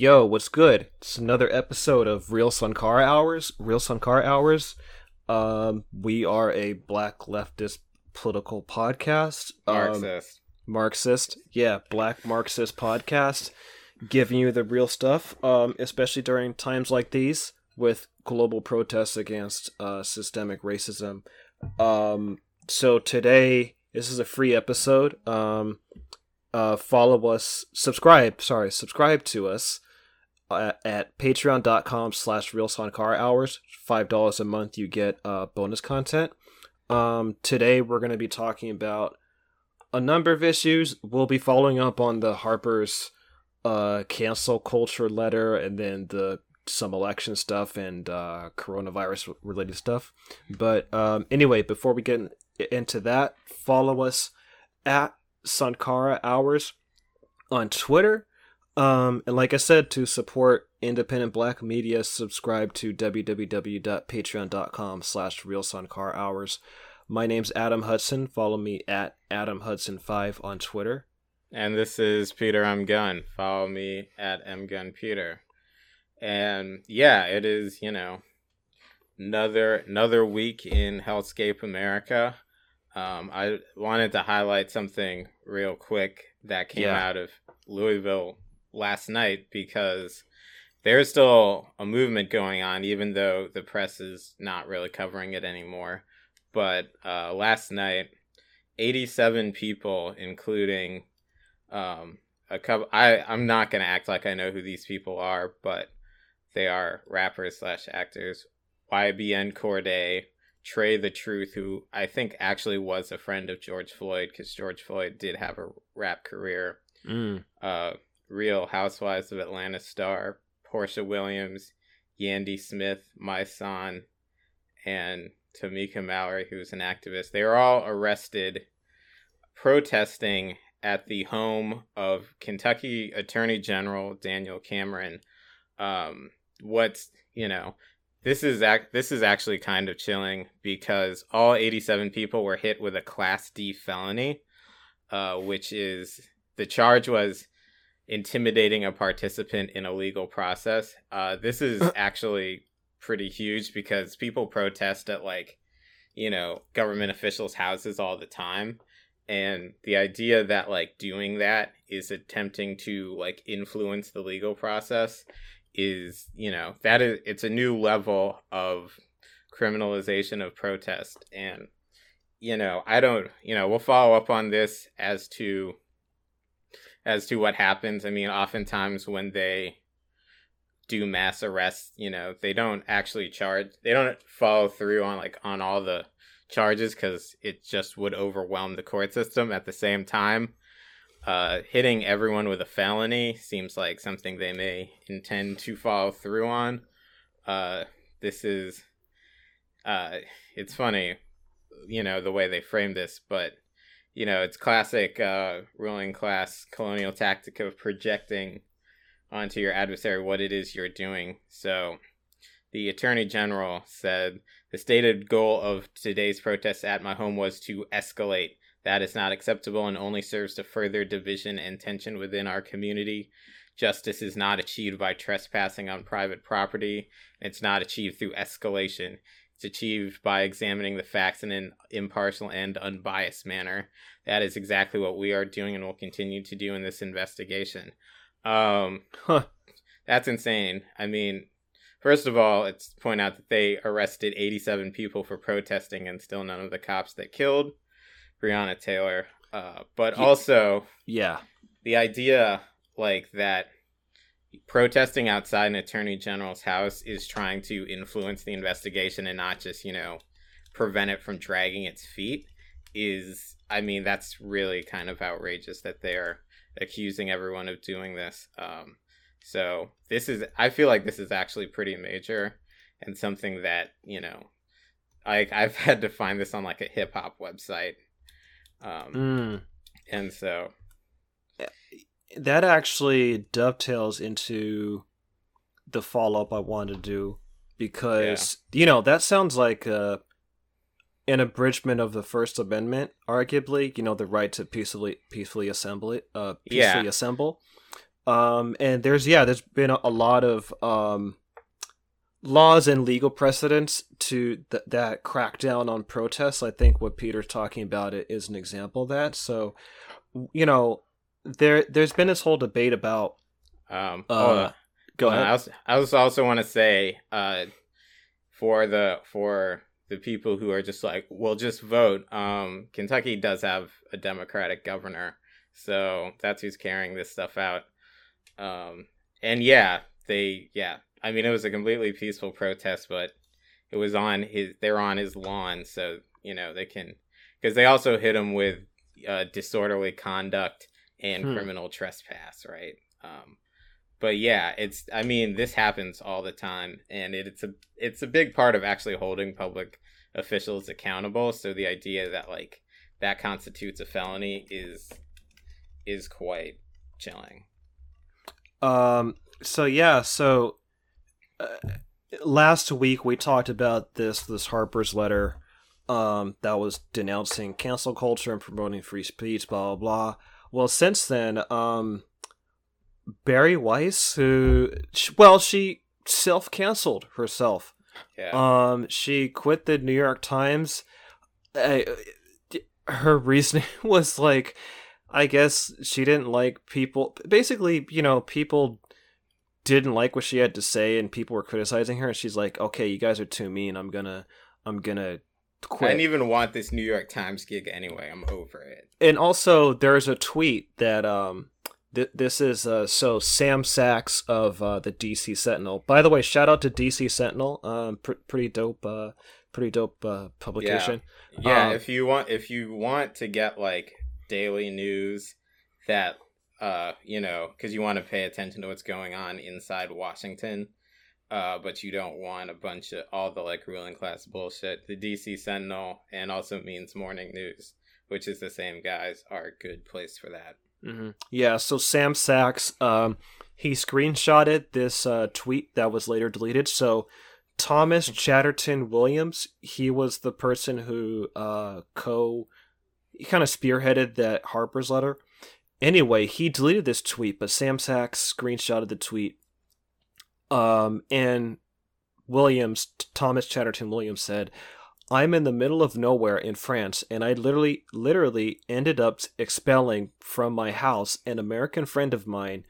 Yo, what's good? It's another episode of Real Sankara Hours. Real Sankara Hours. Um, we are a black leftist political podcast. Um, Marxist. Marxist, yeah, black Marxist podcast, giving you the real stuff. Um, especially during times like these with global protests against uh, systemic racism. Um, so today this is a free episode. Um, uh, follow us, subscribe, sorry, subscribe to us at patreon.com slash hours. $5 a month, you get uh, bonus content. Um, today we're going to be talking about a number of issues. We'll be following up on the Harper's uh, cancel culture letter and then the some election stuff and uh, coronavirus related stuff. But um, anyway, before we get into that, follow us at Sankara Hours on Twitter. Um, and like I said, to support independent black media, subscribe to www.patreon.com slash real Sankara Hours. My name's Adam Hudson. Follow me at Adam Hudson5 on Twitter. And this is Peter M. Gunn. Follow me at mgunpeter. And yeah, it is, you know, another another week in Hellscape America. Um, I wanted to highlight something real quick that came Yeah. out of Louisville last night because there's still a movement going on, even though the press is not really covering it anymore. But uh, last night, 87 people, including um, a couple. I I'm not gonna act like I know who these people are, but they are rappers slash actors. YBN Cordae, Trey the Truth, who I think actually was a friend of George Floyd because George Floyd did have a rap career. Mm. Uh, Real Housewives of Atlanta star Porsha Williams, Yandy Smith, my son, and Tamika Mallory, who's an activist. They were all arrested protesting at the home of Kentucky Attorney General Daniel Cameron. Um, what's you know, this is ac- this is actually kind of chilling because all 87 people were hit with a Class D felony, uh, which is the charge was intimidating a participant in a legal process. Uh, this is actually pretty huge because people protest at like, you know, government officials' houses all the time. And the idea that like doing that is attempting to like influence the legal process is, you know, that is it's a new level of criminalization of protest. And, you know, I don't, you know, we'll follow up on this as to as to what happens. I mean, oftentimes when they do mass arrests, you know, they don't actually charge. They don't follow through on like on all the charges because it just would overwhelm the court system. At the same time, uh, hitting everyone with a felony seems like something they may intend to follow through on. Uh, this is, uh, it's funny, you know, the way they frame this, but you know, it's classic uh, ruling class colonial tactic of projecting onto your adversary what it is you're doing. So, the attorney general said the stated goal of today's protests at my home was to escalate. That is not acceptable and only serves to further division and tension within our community. Justice is not achieved by trespassing on private property. It's not achieved through escalation. Achieved by examining the facts in an impartial and unbiased manner. That is exactly what we are doing and will continue to do in this investigation. Um, Huh. that's insane. I mean, first of all, it's to point out that they arrested 87 people for protesting and still none of the cops that killed Breonna Taylor. Uh, but Ye- also, Yeah. the idea like that protesting outside an attorney general's house is trying to influence the investigation and not just you know prevent it from dragging its feet is i mean that's really kind of outrageous that they're accusing everyone of doing this. Um so this is i feel like this is actually pretty major and something that you know I, i've had to find this on like a hip-hop website. Um Mm. and so that actually dovetails into the follow up I wanted to do because you know that sounds like a an abridgment of the First Amendment, arguably. You know, the right to peacefully peacefully assembly, uh, peacefully Yeah. assemble. Um, and there's yeah, there's been a, a lot of um, laws and legal precedents to th- that crack down on protests. I think what Peter's talking about it is an example of that. So, you know, there there's been this whole debate about. Um, Uh, Go Uh, ahead. I also, I also also want to say, uh, for the for the people who are just like, well, just vote. Um, Kentucky does have a Democratic governor, so that's who's carrying this stuff out. Um, and yeah, they yeah, I mean, it was a completely peaceful protest, but it was on his they're on his lawn, so you know they can because they also hit him with uh, disorderly conduct and Hmm. criminal trespass, right? Um, but yeah, it's I mean this happens all the time, and it, it's a it's a big part of actually holding public officials accountable. So the idea that like that constitutes a felony is is quite chilling. Um. So yeah. So uh, last week we talked about this this Harper's letter, um, that was denouncing cancel culture and promoting free speech. Blah blah blah. Well, since then, um, Bari Weiss, who well, she self canceled herself. Yeah, Um, she quit the New York Times. Uh, her reasoning was like, I guess she didn't like people. Basically, you know, people didn't like what she had to say, and people were criticizing her. And she's like, "Okay, you guys are too mean. I'm gonna, I'm gonna I didn't even want this New York Times gig anyway. I'm over it. and also there's a tweet that um th- this is uh so Sam Sacks of uh, the DC Sentinel. By the way, shout out to DC Sentinel. Um, pr- pretty dope. Uh, pretty dope uh, publication. Yeah, Um, if you want if you want to get like daily news that uh you know because you want to pay attention to what's going on inside Washington, uh but you don't want a bunch of all the like ruling class bullshit. The DC Sentinel and also means Morning News, which is the same guys, are a good place for that. hmm Yeah. So Sam Sacks, um, he screenshotted this uh, tweet that was later deleted. So Thomas Chatterton Williams, he was the person who uh, co, he kind of spearheaded that Harper's letter. Anyway, he deleted this tweet, but Sam Sacks screenshotted the tweet. Um, and Williams, Thomas Chatterton Williams said, I'm in the middle of nowhere in France, and I literally, literally ended up expelling from my house an American friend of mine.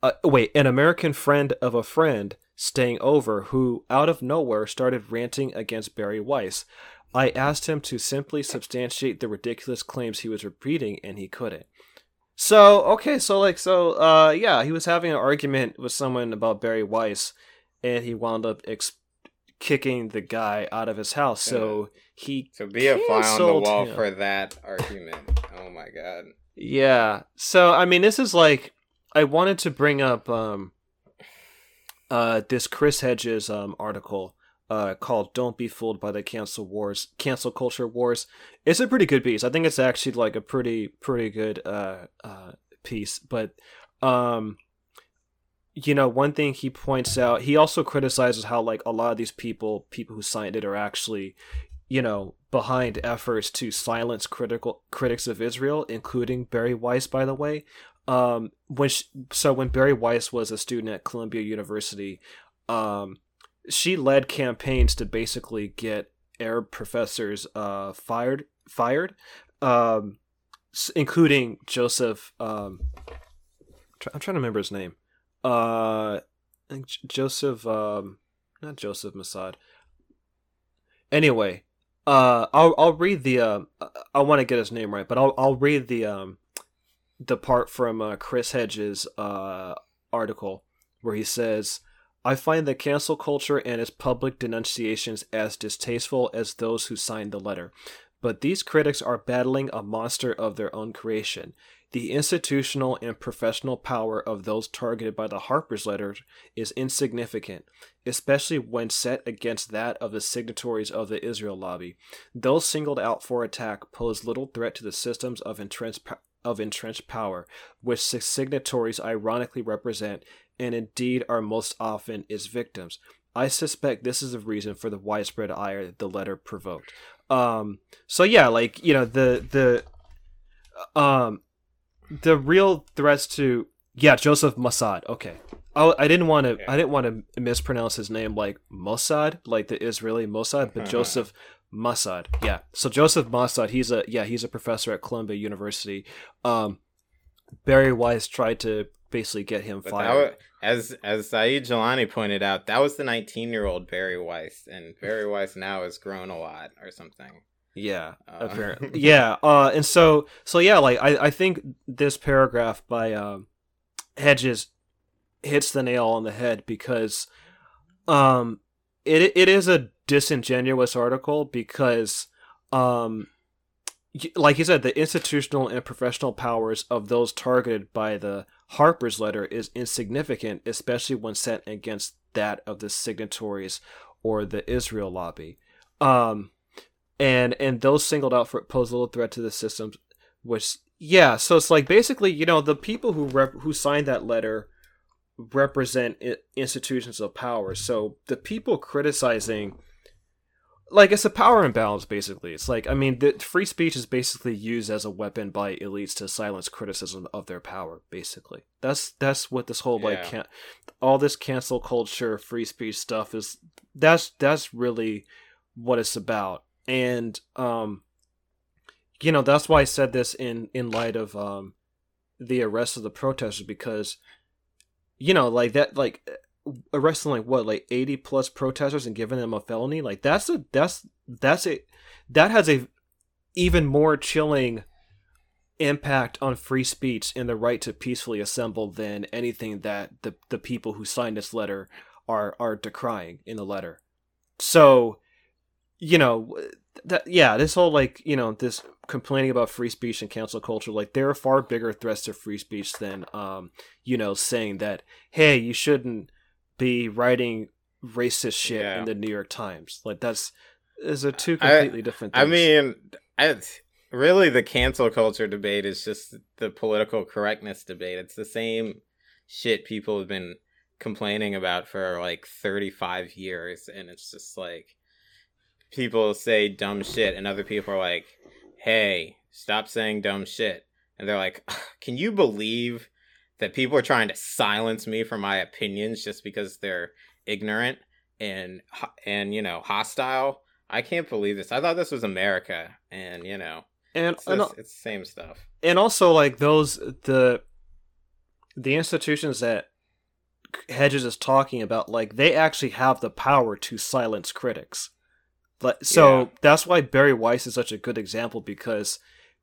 Uh, wait, an American friend of a friend staying over who, out of nowhere, started ranting against Bari Weiss. I asked him to simply substantiate the ridiculous claims he was repeating, and he couldn't. So, okay, so like, so, uh, yeah, he was having an argument with someone about Bari Weiss, and he wound up ex- kicking the guy out of his house. So he So be a fly on the wall him. for that argument. Oh my god. Yeah. So I mean, this is like I wanted to bring up um uh this Chris Hedges um article uh called "Don't Be Fooled by the Cancel Wars, Cancel Culture Wars." It's a pretty good piece. I think it's actually like a pretty pretty good uh uh piece, but um you know one thing he points out he also criticizes how like a lot of these people people who signed it are actually you know behind efforts to silence critical critics of Israel including Bari Weiss by the way um when sh so when Bari Weiss was a student at Columbia University um she led campaigns to basically get Arab professors uh fired fired um including Joseph um I'm trying to remember his name uh I think Joseph um not Joseph Massad. Anyway uh I'll I'll read the um I want to get his name right but I'll I'll read the um the part from uh, Chris Hedges uh article where he says I find the cancel culture and its public denunciations as distasteful as those who signed the letter. But these critics are battling a monster of their own creation. The institutional and professional power of those targeted by the Harper's letter is insignificant, especially when set against that of the signatories of the Israel lobby. Those singled out for attack pose little threat to the systems of entrenched, of entrenched power, which sig- signatories ironically represent, and indeed are most often its victims. I suspect this is the reason for the widespread ire that the letter provoked. Um, so yeah, like you know the the um the real threats to yeah Joseph Massad. Okay, I, I didn't want to Yeah. I didn't want to mispronounce his name like Mossad, like the Israeli Mossad, but Joseph Massad. Yeah, so Joseph Massad. He's a yeah he's a professor at Columbia University. Um, Bari Weiss tried to basically get him But fired. as as Saeed Jelani pointed out, that was the 19 year old Bari Weiss, and Bari Weiss now has grown a lot or something. Yeah, Uh, apparently. yeah, uh, and so so yeah, like I I think this paragraph by um, Hedges hits the nail on the head because um it it is a disingenuous article because um like you said the institutional and professional powers of those targeted by the Harper's letter is insignificant especially when set against that of the signatories or the Israel lobby. Um and and those singled out for pose a little threat to the system, which yeah so it's like basically you know the people who rep- who signed that letter represent institutions of power. So the people criticizing like it's a power imbalance basically. It's like i mean the free speech is basically used as a weapon by elites to silence criticism of their power basically. That's that's what this whole like Yeah. can all this cancel culture free speech stuff is that's that's really what it's about. And um you know that's why i said this in in light of um the arrest of the protesters because you know like that like arresting like what like 80 plus protesters and giving them a felony? Like that's a that's that's a that has a even more chilling impact on free speech and the right to peacefully assemble than anything that the the people who signed this letter are are decrying in the letter. So you know that yeah this whole like you know this complaining about free speech and cancel culture like there are far bigger threats to free speech than um you know saying that hey you shouldn't be writing racist shit Yeah. in the new york times like that's is a two I- completely different I mean, I, really, the cancel culture debate is just the political correctness debate. It's the same shit people have been complaining about for like 35 years. And it's just like people say dumb shit, and other people are like, hey, stop saying dumb shit. And they're like, can you believe that people are trying to silence me for my opinions just because they're ignorant and and you know hostile I can't believe this. I thought this was America, and you know, and it's, and, it's the same stuff. and also like those the the institutions that hedges is talking about like they actually have the power to silence critics like so Yeah. that's why bari weiss is such a good example because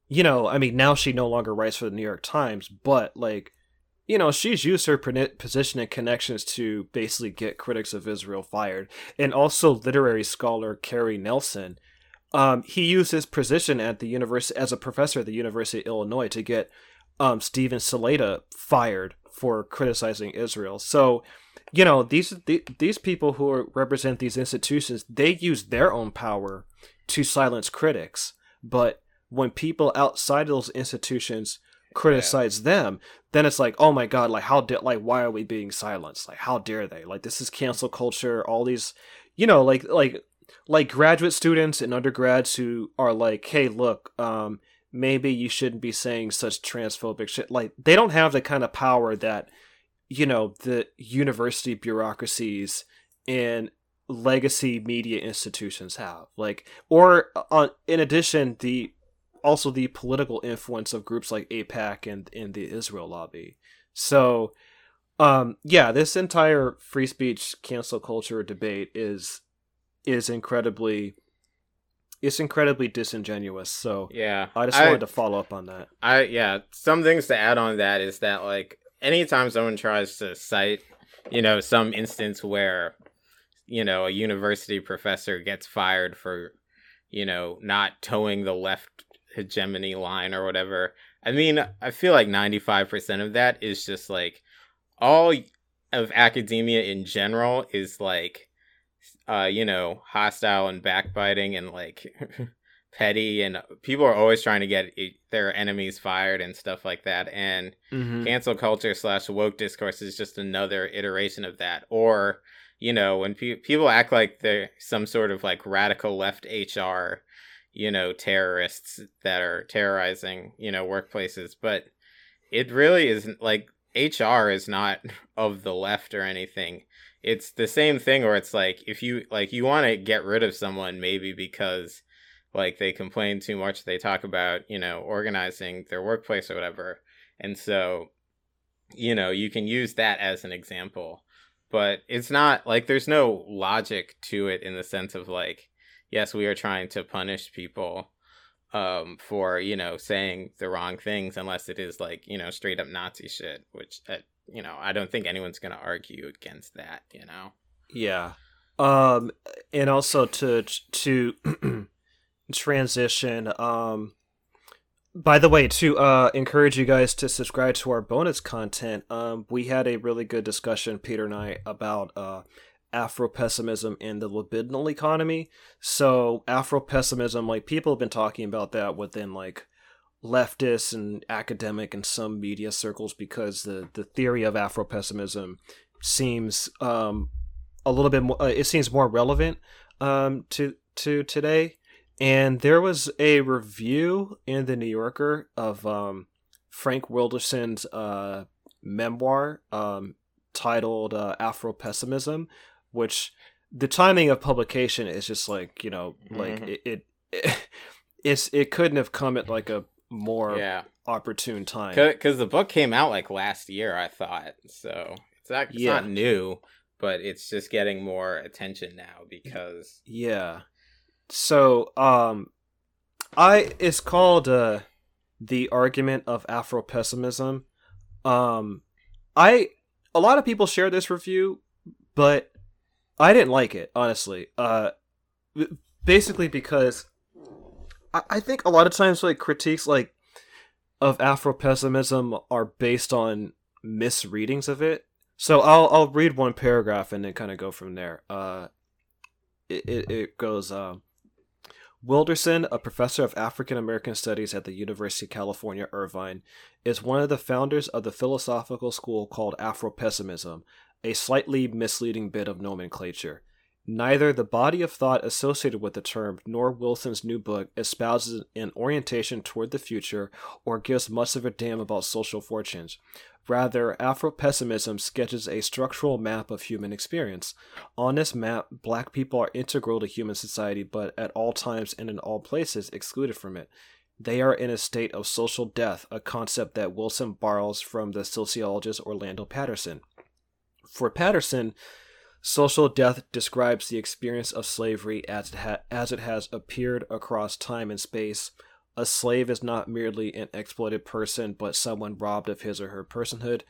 you know i mean now she no longer writes for the new york times but like you know she's used her position and connections to basically get critics of israel fired and also literary scholar cary nelson um, he used his position at the university as a professor at the University of Illinois to get um, Steven Salaita fired for criticizing Israel. So, you know, these the, these people who are, represent these institutions, they use their own power to silence critics. But when people outside of those institutions criticize them, then it's like, oh my god, like how dare, like why are we being silenced? Like how dare they? Like this is cancel culture. All these, you know, like like like graduate students and undergrads who are like, hey, look, um, maybe you shouldn't be saying such transphobic shit. Like they don't have the kind of power that you know the university bureaucracies and legacy media institutions have. Like, or on in addition, the also the political influence of groups like AIPAC and in the Israel lobby. So, um, yeah, this entire free speech cancel culture debate is is incredibly it's incredibly disingenuous. So Yeah, I just wanted to follow up on that. I yeah, some things to add on that is that like anytime someone tries to cite, you know, some instance where, you know, a university professor gets fired for, you know, not towing the left hegemony line or whatever. I mean, I feel like 95% of that is just like all of academia in general is like uh you know, hostile and backbiting and like petty and people are always trying to get their enemies fired and stuff like that and Mm-hmm. cancel culture slash woke discourse is just another iteration of that or you know, when pe- people act like they're some sort of like radical left HR, you know, terrorists that are terrorizing, you know, workplaces, but it really isn't like HR is not of the left or anything. It's the same thing where it's like if you like you want to get rid of someone maybe because like they complain too much, they talk about, you know, organizing their workplace or whatever. And so, you know, you can use that as an example. But it's not like there's no logic to it in the sense of like, yes, we are trying to punish people um for you know saying the wrong things unless it is like you know straight up nazi shit which uh, you know i don't think anyone's going to argue against that you know? Yeah. Um and also to to transition um by the way to uh encourage you guys to subscribe to our bonus content um we had a really good discussion peter and i about uh Afro pessimism in the libidinal economy. So Afro pessimism, like people have been talking about that within like leftists and academic and some media circles because the the theory of Afro pessimism seems um a little bit more. Uh, it seems more relevant um to to today. And there was a review in the New Yorker of um, Frank Wilderson's uh, memoir um, titled uh, Afro Pessimism, which the timing of publication is just like you know like mm-hmm. it, it, it, it's it couldn't have come at like a more yeah opportune time because the book came out like last year i thought so it's not, it's yeah. not new but it's just getting more attention now because yeah so um i it's called uh the argument of afro pessimism um i a lot of people share this review but I didn't like it honestly. Uh, basically because I, I think a lot of times like critiques like of Afro pessimism are based on misreadings of it. So I'll I'll read one paragraph and then kind of go from there. Uh, it it, it goes. Uh, Wilderson, a professor of African American Studies at the University of California, Irvine, is one of the founders of the philosophical school called Afro pessimism, a slightly misleading bit of nomenclature. Neither the body of thought associated with the term nor Wilderson's new book espouses an orientation toward the future or gives much of a damn about social fortunes. Rather, Afro pessimism sketches a structural map of human experience. On this map, black people are integral to human society, but at all times and in all places excluded from it. They are in a state of social death, a concept that Wilson borrows from the sociologist Orlando Patterson. For Patterson, social death describes the experience of slavery as it, ha- as it has appeared across time and space. A slave is not merely an exploited person, but someone robbed of his or her personhood.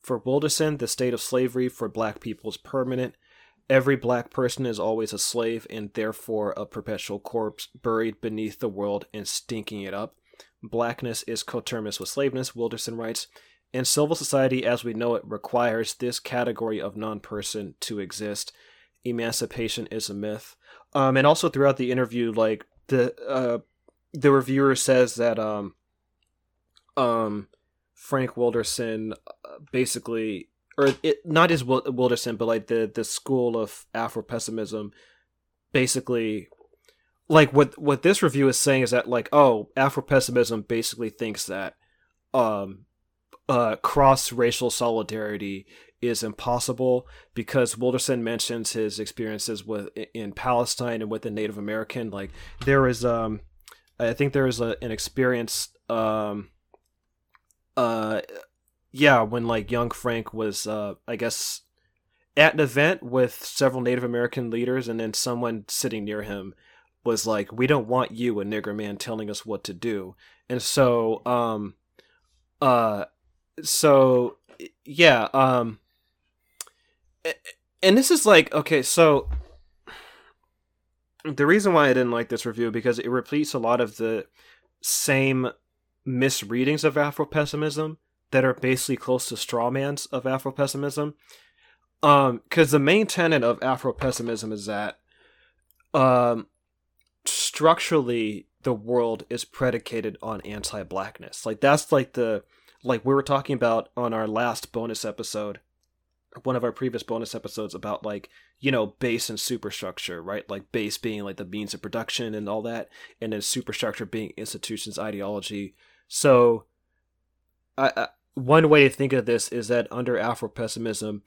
For Wilderson, the state of slavery for black people is permanent. Every black person is always a slave and therefore a perpetual corpse buried beneath the world and stinking it up. Blackness is coterminous with slaveness, Wilderson writes. And civil society as we know it requires this category of non person to exist. Emancipation is a myth. Um, and also throughout the interview, like the uh, the reviewer says that um, um, Frank Wilderson uh, basically, or it not as Wilderson, but like the the school of Afro pessimism, basically, like what what this review is saying is that like oh Afro pessimism basically thinks that um uh, cross racial solidarity is impossible because Wilderson mentions his experiences with in Palestine and with the Native American. Like there is, um, I think there is a, an experience, um, uh, yeah, when like young Frank was, uh, I guess, at an event with several Native American leaders, and then someone sitting near him was like, "We don't want you, a nigger man, telling us what to do," and so, um, uh so yeah, um and this is like okay, so the reason why I didn't like this review because it repeats a lot of the same misreadings of Afro pessimism that are basically close to strawmans of Afro pessimism. Um, because the main tenet of Afro pessimism is that, um, structurally the world is predicated on anti-blackness. Like that's like the like we were talking about on our last bonus episode one of our previous bonus episodes about like you know base and superstructure right? Like base being like the means of production and all that and then superstructure being institutions ideology. So I, I, one way to think of this is that under afro-pessimism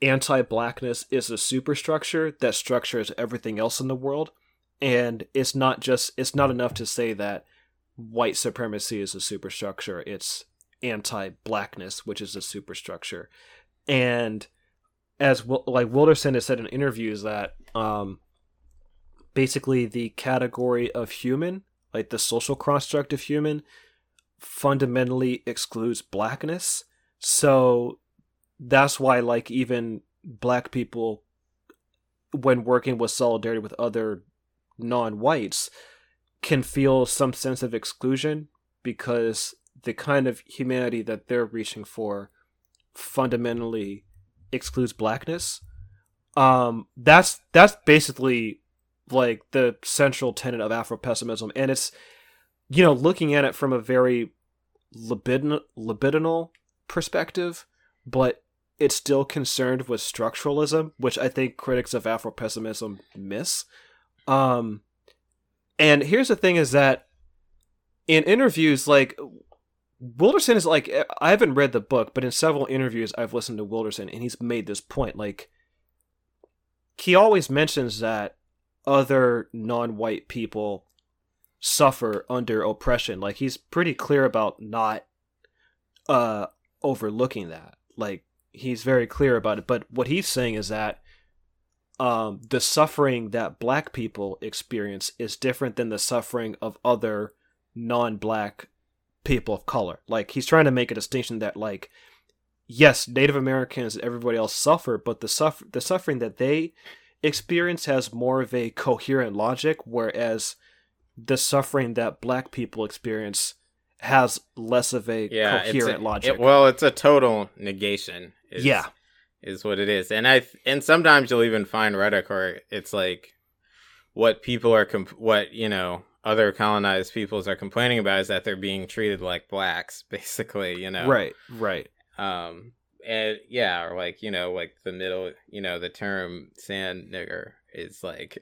anti-blackness is a superstructure that structures everything else in the world and it's not just it's not enough to say that white supremacy is a superstructure it's anti-blackness which is a superstructure and as like Wilderson has said in interviews that um, basically the category of human, like the social construct of human, fundamentally excludes blackness. So that's why like even black people when working with solidarity with other non-whites can feel some sense of exclusion because the kind of humanity that they're reaching for fundamentally excludes blackness. Um, that's that's basically like the central tenet of Afro pessimism, and it's you know looking at it from a very libidinal, libidinal perspective, but it's still concerned with structuralism, which I think critics of Afro pessimism miss. Um, and here's the thing: is that in interviews, like Wilderson is like I haven't read the book, but in several interviews I've listened to Wilderson, and he's made this point. Like he always mentions that other non-white people suffer under oppression. Like he's pretty clear about not uh overlooking that. Like he's very clear about it. But what he's saying is that um the suffering that black people experience is different than the suffering of other non-black people of color. Like he's trying to make a distinction that like yes, Native Americans and everybody else suffer, but the suffer the suffering that they experience has more of a coherent logic, whereas the suffering that black people experience has less of a yeah, coherent a, logic. It, well, it's a total negation. Is, yeah, is what it is, and I and sometimes you'll even find rhetoric where it's like what people are comp- what you know other colonized peoples are complaining about is that they're being treated like blacks, basically, you know. Right, right. Um and yeah, or like, you know, like the middle, you know, the term sand nigger is like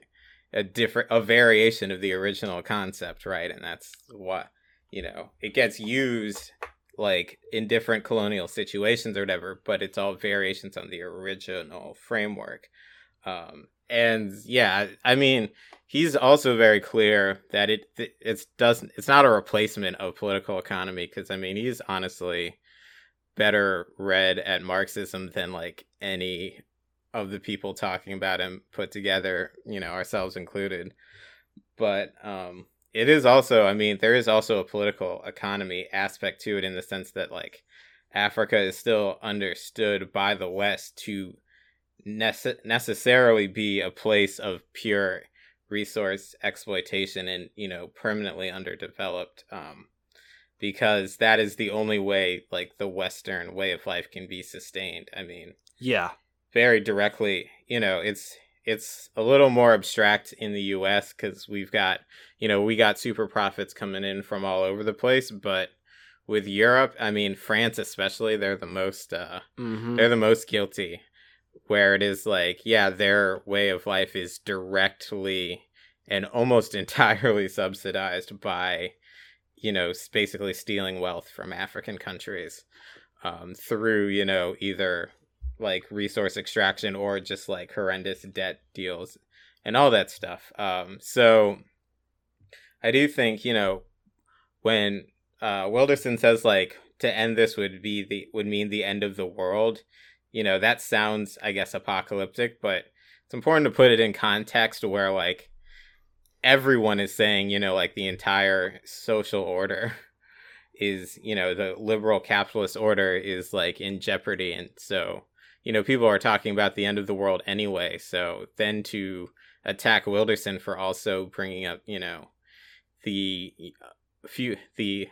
a different a variation of the original concept, right? And that's what, you know, it gets used like in different colonial situations or whatever, but it's all variations on the original framework. Um and yeah, I mean, he's also very clear that it it's doesn't it's not a replacement of political economy because I mean he's honestly better read at Marxism than like any of the people talking about him put together, you know, ourselves included. But um it is also, I mean, there is also a political economy aspect to it in the sense that like Africa is still understood by the West to nece- necessarily be a place of pure resource exploitation and you know permanently underdeveloped um because that is the only way like the western way of life can be sustained i mean yeah very directly you know it's it's a little more abstract in the us because we've got you know we got super profits coming in from all over the place but with europe i mean france especially they're the most uh mm-hmm. they're the most guilty where it is like, yeah, their way of life is directly and almost entirely subsidized by, you know, basically stealing wealth from African countries um, through, you know, either like resource extraction or just like horrendous debt deals and all that stuff. Um, so I do think, you know, when uh, Wilderson says like to end this would be the would mean the end of the world you know, that sounds, I guess, apocalyptic, but it's important to put it in context where, like, everyone is saying, you know, like the entire social order is, you know, the liberal capitalist order is like in jeopardy. And so, you know, people are talking about the end of the world anyway. So then to attack Wilderson for also bringing up, you know, the uh, few, the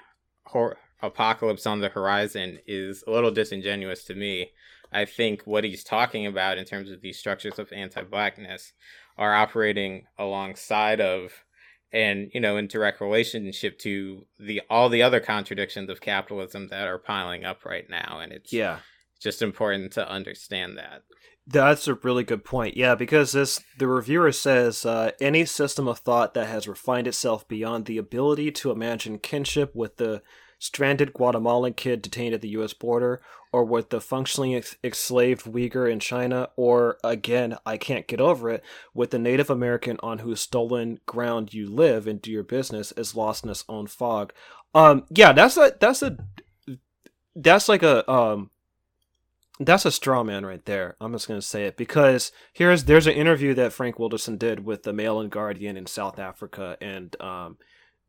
hor- apocalypse on the horizon is a little disingenuous to me. I think what he's talking about in terms of these structures of anti-blackness are operating alongside of and you know in direct relationship to the all the other contradictions of capitalism that are piling up right now and it's yeah just important to understand that. That's a really good point. Yeah, because this the reviewer says uh, any system of thought that has refined itself beyond the ability to imagine kinship with the stranded Guatemalan kid detained at the U.S. border, or with the functionally ex- enslaved Uyghur in China, or again, I can't get over it, with the Native American on whose stolen ground you live and do your business is lost in its own fog. Um, yeah, that's a that's a that's like a um that's a straw man right there. I'm just gonna say it because here's there's an interview that Frank Wilderson did with the Mail and Guardian in South Africa, and um,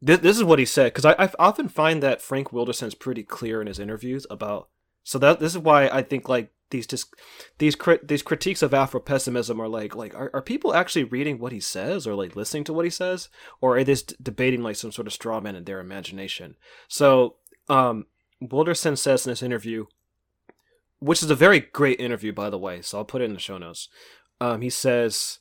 this, this is what he said because I, I often find that Frank Wilderson's pretty clear in his interviews about. So that this is why I think like these just these crit, these critiques of Afro pessimism are like like are, are people actually reading what he says or like listening to what he says or are they just debating like some sort of straw man in their imagination? So um, Wilderson says in this interview, which is a very great interview by the way, so I'll put it in the show notes. Um, he says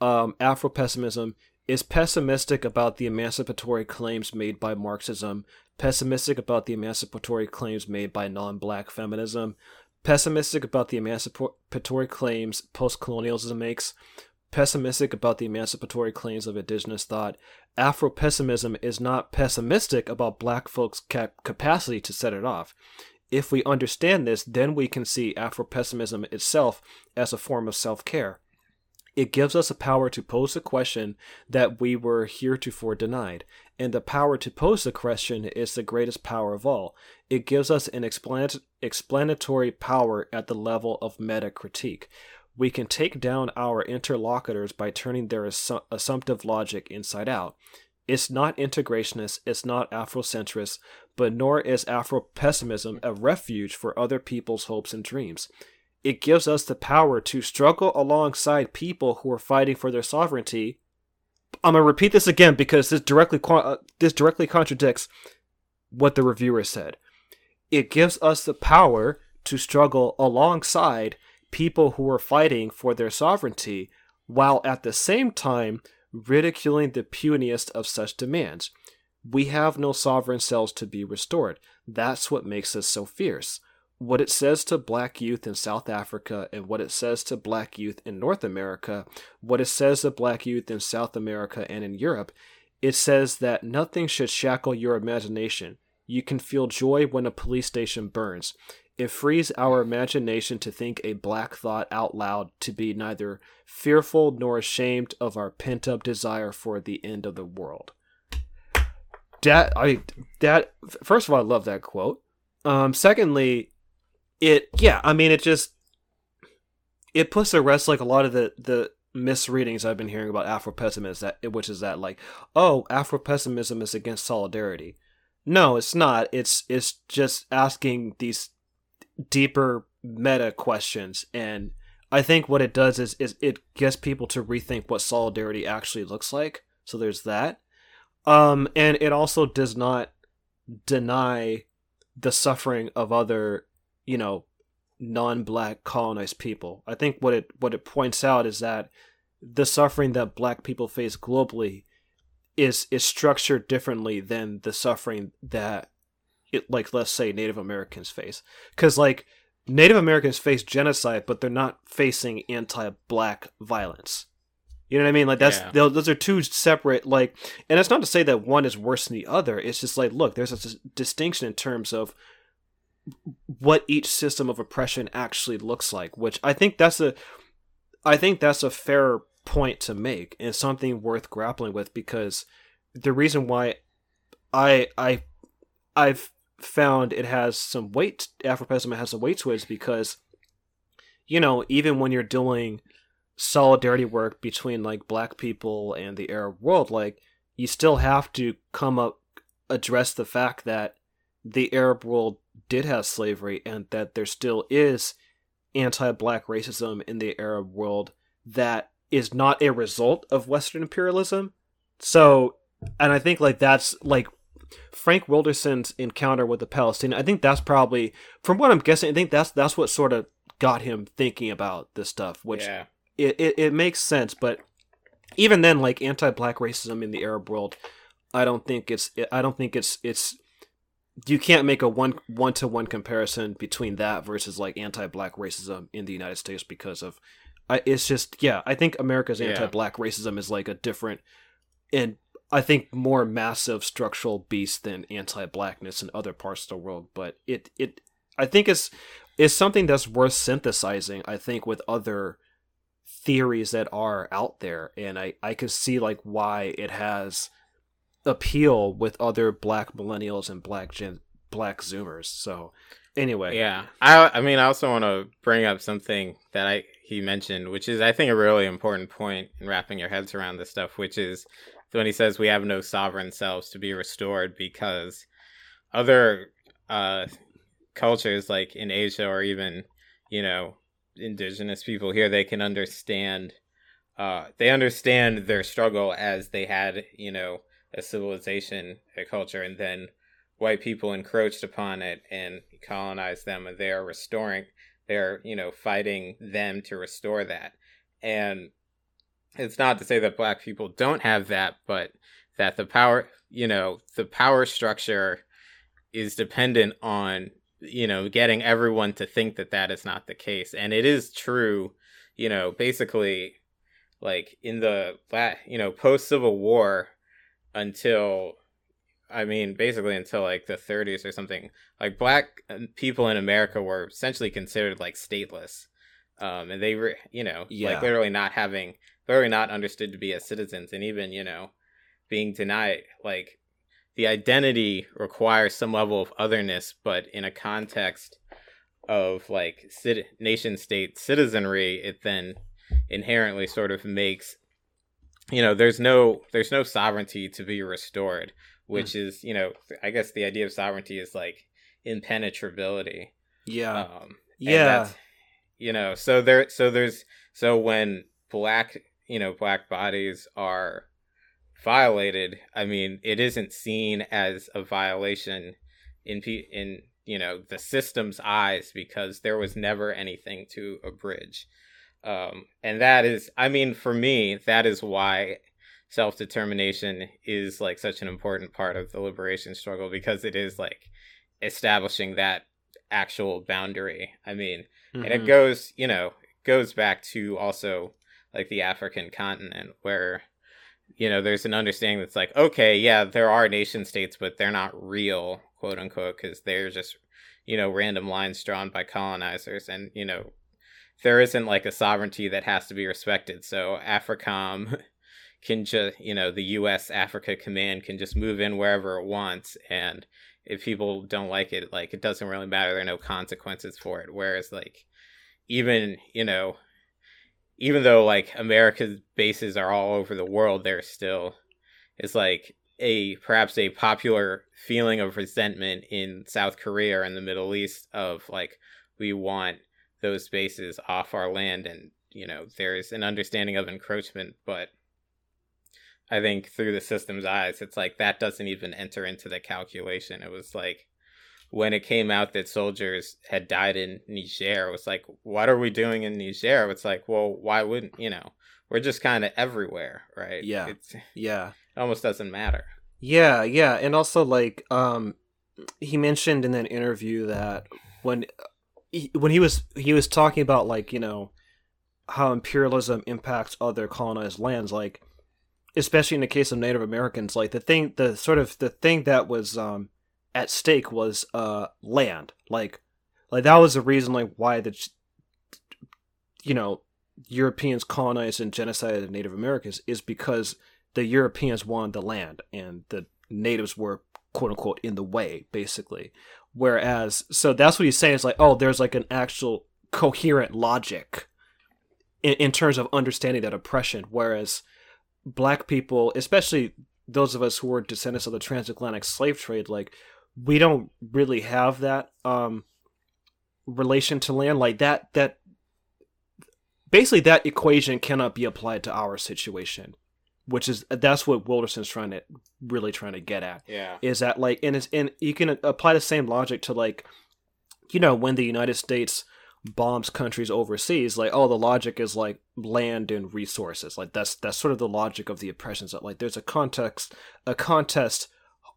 um, Afro pessimism is pessimistic about the emancipatory claims made by Marxism, pessimistic about the emancipatory claims made by non black feminism, pessimistic about the emancipatory claims post colonialism makes, pessimistic about the emancipatory claims of indigenous thought. Afro pessimism is not pessimistic about black folks' cap- capacity to set it off. If we understand this, then we can see Afro pessimism itself as a form of self care. It gives us a power to pose a question that we were heretofore denied, and the power to pose the question is the greatest power of all. It gives us an explanatory power at the level of meta critique. We can take down our interlocutors by turning their assu- assumptive logic inside out. It's not integrationist, it's not Afrocentrist, but nor is Afro pessimism a refuge for other people's hopes and dreams it gives us the power to struggle alongside people who are fighting for their sovereignty. I'm gonna repeat this again because this directly uh, this directly contradicts what the reviewer said. It gives us the power to struggle alongside people who are fighting for their sovereignty, while at the same time ridiculing the puniest of such demands. We have no sovereign selves to be restored. That's what makes us so fierce what it says to black youth in South Africa and what it says to black youth in North America, what it says to black youth in South America and in Europe, it says that nothing should shackle your imagination. You can feel joy when a police station burns. It frees our imagination to think a black thought out loud, to be neither fearful nor ashamed of our pent up desire for the end of the world. That I that first of all, I love that quote. Um, secondly, it yeah i mean it just it puts to rest like a lot of the the misreadings i've been hearing about afro pessimism that which is that like oh afro pessimism is against solidarity. No it's not. It's it's just asking these deeper meta questions. And i think what it does is is it gets people to rethink what solidarity actually looks like. So there's that. Um and it also does not deny the suffering of other you know non-black colonized people. I think what it what it points out is that the suffering that black people face globally is is structured differently than the suffering that it like let's say Native Americans face. Cuz like Native Americans face genocide but they're not facing anti-black violence. You know what I mean? Like that's yeah. those are two separate like and it's not to say that one is worse than the other. It's just like look, there's a distinction in terms of what each system of oppression actually looks like which i think that's a i think that's a fair point to make and something worth grappling with because the reason why i i i've found it has some weight afropessimism has some weight to it is because you know even when you're doing solidarity work between like black people and the arab world like you still have to come up address the fact that the arab world did have slavery and that there still is anti-black racism in the Arab world that is not a result of Western imperialism. So, and I think like that's like Frank Wilderson's encounter with the Palestinian. I think that's probably, from what I'm guessing, I think that's that's what sort of got him thinking about this stuff. Which yeah. it, it it makes sense, but even then, like anti-black racism in the Arab world, I don't think it's I don't think it's it's you can't make a one one to one comparison between that versus like anti-black racism in the United States because of I, it's just yeah I think America's Yeah. anti-black racism is like a different and I think more massive structural beast than anti-blackness in other parts of the world but it it I think it's it's something that's worth synthesizing I think with other theories that are out there and I I can see like why it has appeal with other black millennials and black gen black zoomers. So anyway. Yeah, I I mean I also want to bring up something that I he mentioned, which is I think a really important point in wrapping your heads around this stuff, which is when he says we have no sovereign selves to be restored because other uh, cultures like in Asia or even you know indigenous people here they can understand uh, they understand their struggle as they had you know a civilization a culture and then white people encroached upon it and colonized them and they are restoring they're you know fighting them to restore that. And it's not to say that black people don't have that but that the power you know the power structure is dependent on you know getting everyone to think that that is not the case. And it is true you know basically like in the you know post civil war until I mean, basically until like the 30s or something. Like black uh, people in America were essentially considered like stateless, um, and they were, you know, Yeah. like literally not having, literally not understood to be as citizens, and even you know, being denied like the identity requires some level of otherness, but in a context of like cit- nation state citizenry, it then inherently sort of makes you know there's no there's no sovereignty to be restored which is you know i guess the idea of sovereignty is like impenetrability. Yeah. Um yeah. that's- you know so there so there's so when black you know black bodies are violated i mean it isn't seen as a violation in in you know the system's eyes because there was never anything to abridge um and that is i mean for me that is why self-determination is like such an important part of the liberation struggle because it is like establishing that actual boundary i mean and it Mhm. goes you know goes back to also like the african continent where you know there's an understanding that's like okay yeah there are nation states but they're not real quote unquote because they're just you know random lines drawn by colonizers and you know there isn't like a sovereignty that has to be respected. So africom can just you know the us africa command can just move in wherever it wants and if people don't like it like it doesn't really matter. There are no consequences for it. Whereas like even you know even though like america's bases are all over the world there's still is like a perhaps a popular feeling of resentment in south korea or in the middle east of like we want those bases off our land and you know there's an understanding of encroachment but I think through the system's eyes, it's like that doesn't even enter into the calculation. It was like when it came out that soldiers had died in Niger, it was like, what are we doing in Niger? It's like, well, why wouldn't you know? We're just kind of everywhere, right? Yeah. it's, it yeah almost doesn't matter. Yeah, yeah, and also like um he mentioned in that interview that when he, when he was he was talking about like, you know, how imperialism impacts other colonized lands like especially in the case of Native Americans, like the thing the sort of the thing that was um at stake was uh land. Like like that was the reason like why the you know, Europeans colonized and genocided Native Americans is because the Europeans wanted the land and the natives were quote unquote in the way, basically. Whereas, so that's what he's saying is like, oh, there's like an actual coherent logic in, in terms of understanding that oppression. Whereas black people, especially those of us who were descendants of the transatlantic slave trade, like we don't really have that um relation to land like that that basically that equation cannot be applied to our situation which is that's what Wilderson's trying to really trying to get at Yeah, is that like and it's and you can apply the same logic to like you know when the United States bombs countries overseas like oh the logic is like land and resources like that's that's sort of the logic of the oppressions that like there's a context a contest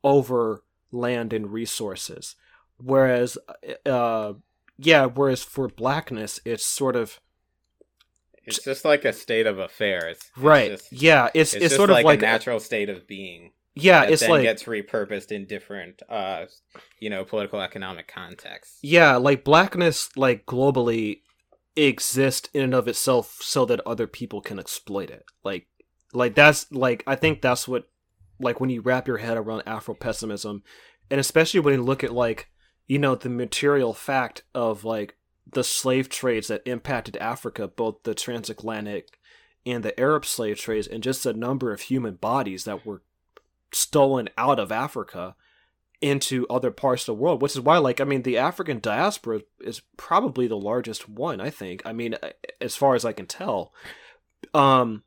over land and resources. Whereas, uh, yeah, whereas for blackness, it's sort of It's just like a state of affairs. It's right. just- yeah, it's it's, it's, sort like of like a natural state of being. yeah, it's then like gets repurposed in different, uh, you know, political economic contexts. yeah, like blackness, like globally, exists in and of itself so that other people can exploit it. Like, like that's like I think that's what like when you wrap your head around Afro pessimism, and especially when you look at like you know the material fact of like the slave trades that impacted Africa, both the transatlantic and the Arab slave trades, and just the number of human bodies that were stolen out of Africa into other parts of the world, which is why, like, I mean, the African diaspora is probably the largest one. I think. I mean, as far as I can tell. Um,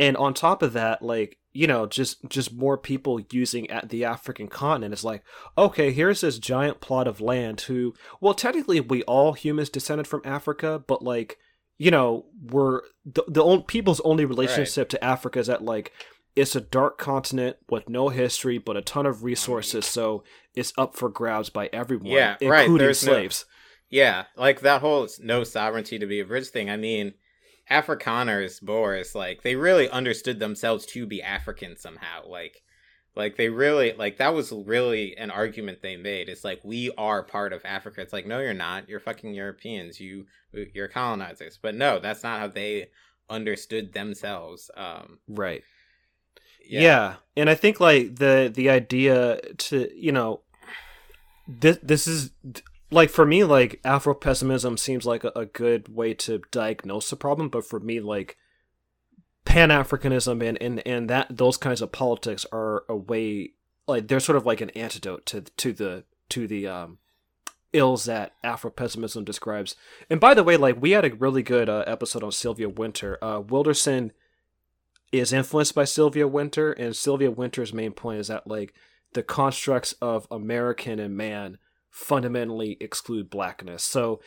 and on top of that, like, you know, just just more people using at the African continent. is like, okay, here's this giant plot of land. Who, well, technically, we all humans descended from Africa, but like, you know, we're the the only, people's only relationship to Africa is that like it's a dark continent with no history but a ton of resources, so it's up for grabs by everyone, Yeah, right, including no- slaves. Yeah, like that whole no sovereignty to be a bridge thing. I mean, Afrikaners, Boers, like they really understood themselves to be African somehow. Like, like they really like that was really an argument they made. It's like we are part of Africa. It's like no, you're not. You're fucking Europeans. You you're colonizers. But no, that's not how they understood themselves. Um, Right. Yeah. and I think like the the idea to you know this this is like for me like Afro pessimism seems like a, a good way to diagnose the problem, but for me like Pan Africanism and, and and that those kinds of politics are a way like they're sort of like an antidote to to the to the um ills that Afro pessimism describes. And by the way, like we had a really good uh, episode on Sylvia Wynter. Uh, Wilderson is influenced by Sylvia Wynter, and Sylvia Wynter's main point is that like the constructs of American and man fundamentally exclude blackness. So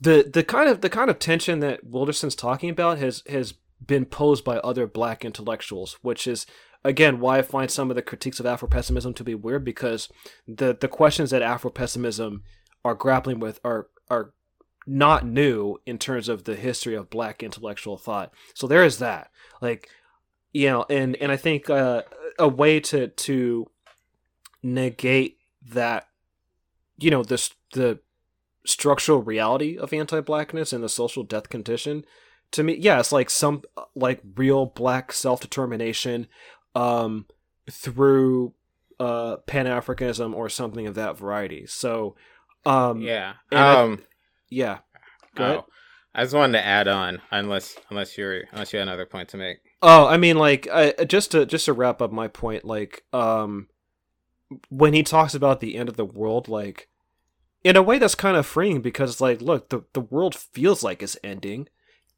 the the kind of the kind of tension that Wilderson's talking about has has been posed by other black intellectuals, which is again why I find some of the critiques of Afro pessimism to be weird because the the questions that Afro pessimism are grappling with are are not new in terms of the history of black intellectual thought. So there is that. Like you know, and and I think uh, a way to to negate that you know this the structural reality of anti-blackness and the social death condition to me yeah it's like some like real black self-determination um through uh pan-africanism or something of that variety so um yeah. and I- Um. yeah Go ahead. oh, I just wanted to add on, unless unless you're unless you had another point to make. Oh, I mean, like, I, just to just to wrap up my point, like, um, when he talks about the end of the world, like, in a way, that's kind of freeing because, like, look, the the world feels like it's ending,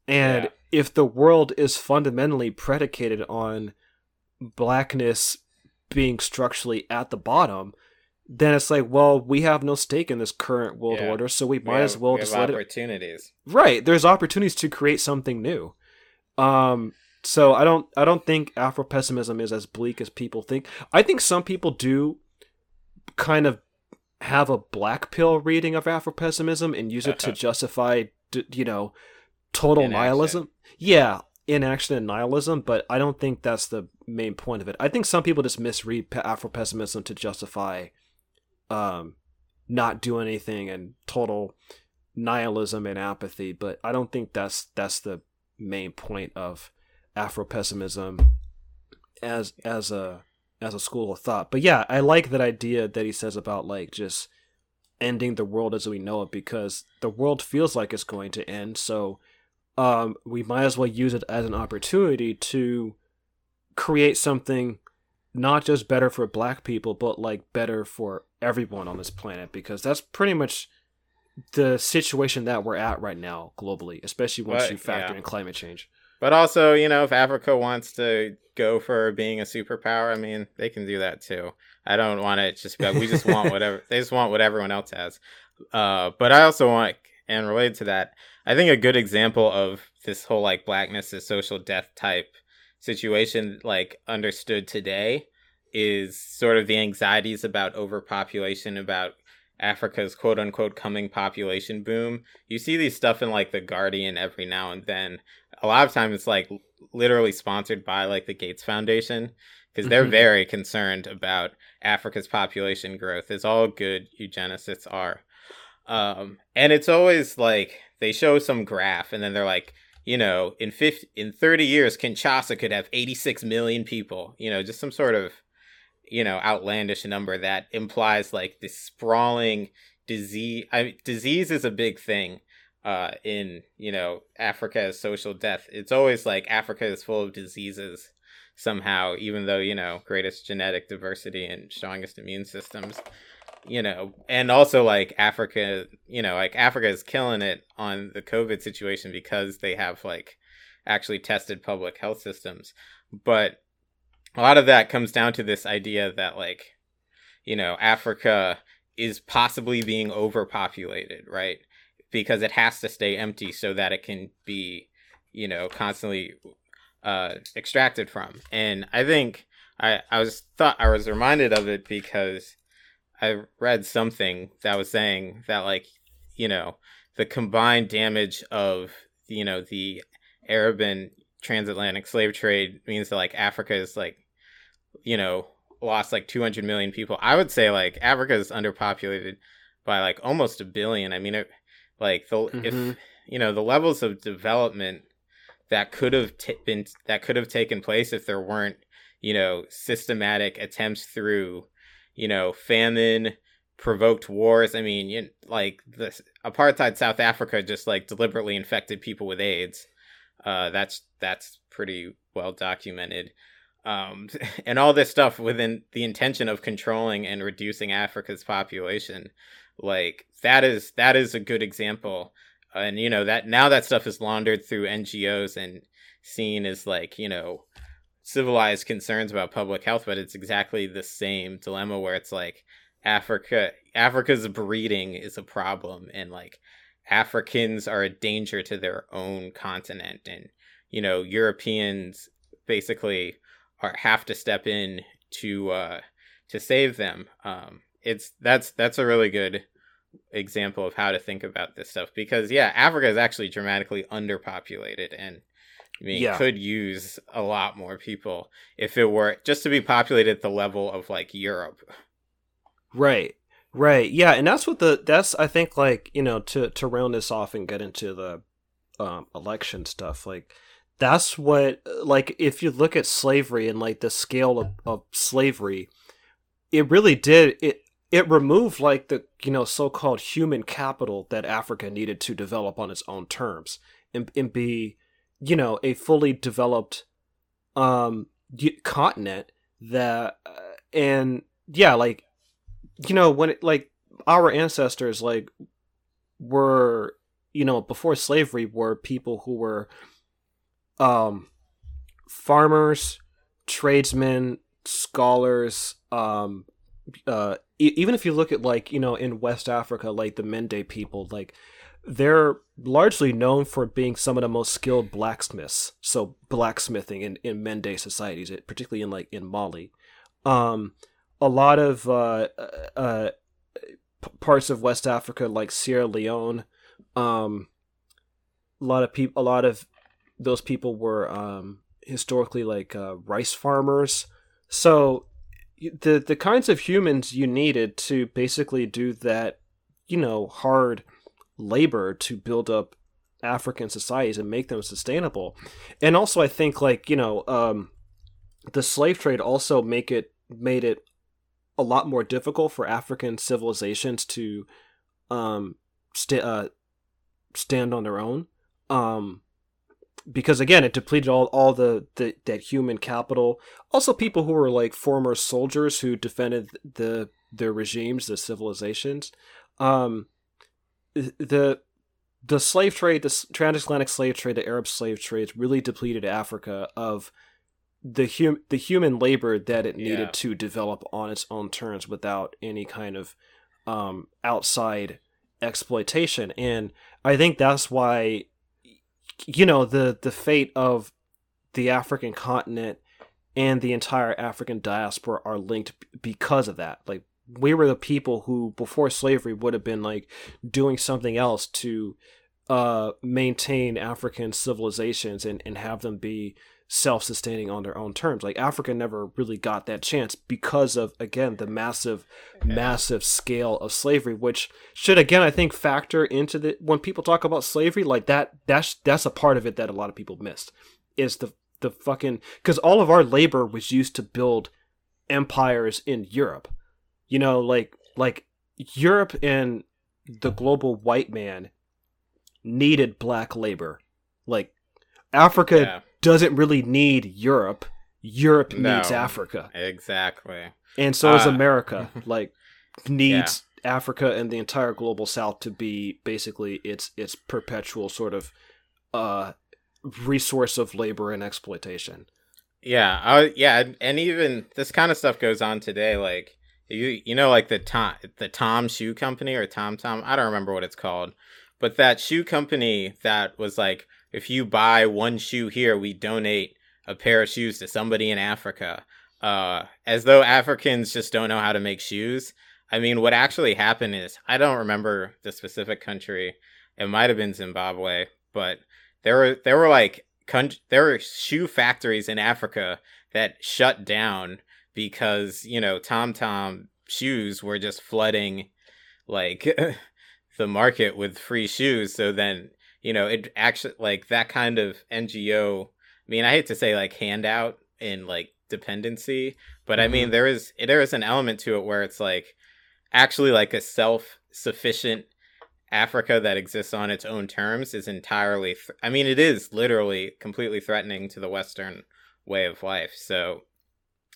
and Yeah. if the world is fundamentally predicated on blackness being structurally at the bottom, then it's like, well, we have no stake in this current world Yeah. order, so we We might as well we just have let it opportunities. right there's opportunities to create something new um so i don't i don't think afro pessimism is as bleak as people think. I think some people do kind of have a black pill reading of afro pessimism and use it to justify you know total Inaction. nihilism. Yeah inaction and nihilism but i don't think that's the main point of it. I think some people just misread afro pessimism to justify um not doing anything and total nihilism and apathy, but I don't think that's that's the main point of Afro pessimism as as a as a school of thought. But yeah, I like that idea that he says about like just ending the world as we know it because the world feels like it's going to end. So um, we might as well use it as an opportunity to create something not just better for black people, but like better for everyone on this planet because that's pretty much the situation that we're at right now globally, especially once But, you factor yeah. in climate change. But also, you know, if Africa wants to go for being a superpower, I mean, they can do that too. I don't want it just be we just want whatever. they just want what everyone else has. Uh, but I also want, and related to that, I think a good example of this whole like blackness is social death type situation, like understood today, is sort of the anxieties about overpopulation, about Africa's quote unquote coming population boom. You see these stuff in like The Guardian every now and then. A lot of times it's like literally sponsored by like the Gates Foundation because they're mm-hmm. very concerned about Africa's population growth, as all good eugenicists are. Um, and it's always like they show some graph and then they're like, you know, in 50, in 30 years, Kinshasa could have 86 million people, you know, just some sort of you know outlandish number that implies like this sprawling disease I mean, disease is a big thing uh in you know Africa social death. It's always like Africa is full of diseases somehow even though you know greatest genetic diversity and strongest immune systems you know. And also like Africa you know like Africa is killing it on the covid situation because they have like actually tested public health systems. But a lot of that comes down to this idea that like you know africa is possibly being overpopulated right because it has to stay empty so that it can be you know constantly uh extracted from and i think i i was thought i was reminded of it because i read something that was saying that like you know the combined damage of you know the arab and transatlantic slave trade means that like Africa is like, you know, lost like 200 million people. I would say like Africa is underpopulated by like almost a billion. I mean, it, like the mm-hmm. if you know the levels of development that could have t- been that could have taken place if there weren't you know systematic attempts through you know famine provoked wars i mean you, like the apartheid south africa just like deliberately infected people with aids uh, that's that's pretty well documented. Um, and all this stuff within the intention of controlling and reducing Africa's population, like that is that is a good example. And you know that now that stuff is laundered through NGOs and seen as like you know civilized concerns about public health, but it's exactly the same dilemma where it's like Africa Africa's breeding is a problem and like Africans are a danger to their own continent, and you know Europeans basically are have to step in to uh, to save them. Um, it's that's that's a really good example of how to think about this stuff because yeah, Africa is actually dramatically underpopulated and I mean, yeah. could use a lot more people if it were just to be populated at the level of like Europe. Right. Right. Yeah, and that's what the that's I think like, you know, to to round this off and get into the um election stuff, like that's what like if you look at slavery and like the scale of, of slavery, it really did it it removed like the you know so-called human capital that Africa needed to develop on its own terms and, and be you know a fully developed um continent that uh, and yeah like you know when it like our ancestors like were you know before slavery were people who were um farmers tradesmen scholars um uh even if you look at like you know in west africa like the mende people like they're largely known for being some of the most skilled blacksmiths so blacksmithing in in mende societies particularly in like in mali um a lot of uh, uh, parts of West Africa, like Sierra Leone, um, a lot of people, a lot of those people were um, historically like uh, rice farmers. So the the kinds of humans you needed to basically do that, you know, hard labor to build up African societies and make them sustainable. And also, I think like you know, um, the slave trade also make it made it a lot more difficult for African civilizations to um, st- uh, stand on their own. Um, because again, it depleted all, all the, the that human capital. Also, people who were like former soldiers who defended the the regimes, the civilizations. Um, the the slave trade, the transatlantic slave trade, the Arab slave trades really depleted Africa of the hum- the human labor that it needed yeah. to develop on its own terms without any kind of um, outside exploitation and i think that's why you know the the fate of the african continent and the entire African diaspora are linked because of that. Like we were the people who before slavery would have been like doing something else to uh, maintain African civilizations and, and have them be self-sustaining on their own terms. Like Africa never really got that chance because of again the massive yeah. massive scale of slavery which should again I think factor into the when people talk about slavery like that that's that's a part of it that a lot of people missed is the the fucking cuz all of our labor was used to build empires in Europe. You know like like Europe and the global white man needed black labor. Like Africa yeah doesn't really need Europe. Europe no, needs Africa. Exactly. And so uh, does America. like needs yeah. Africa and the entire global south to be basically its its perpetual sort of uh resource of labor and exploitation. Yeah, uh, yeah, and even this kind of stuff goes on today. Like you, you know, like the Tom, the Tom Shoe Company or Tom Tom. I don't remember what it's called, but that shoe company that was like, if you buy one shoe here, we donate a pair of shoes to somebody in Africa. Uh, as though Africans just don't know how to make shoes. I mean, what actually happened is I don't remember the specific country. It might have been Zimbabwe, but there were there were like con- there were shoe factories in Africa that shut down because you know Tom Tom shoes were just flooding like the market with free shoes. So then you know, it actually like that kind of NGO. I mean, I hate to say like handout and like dependency, but mm-hmm. I mean mm-hmm. there is there is an element to it where it's like actually like a self sufficient Africa that exists on its own terms is entirely. Th- I mean, it is literally completely threatening to the Western way of life. So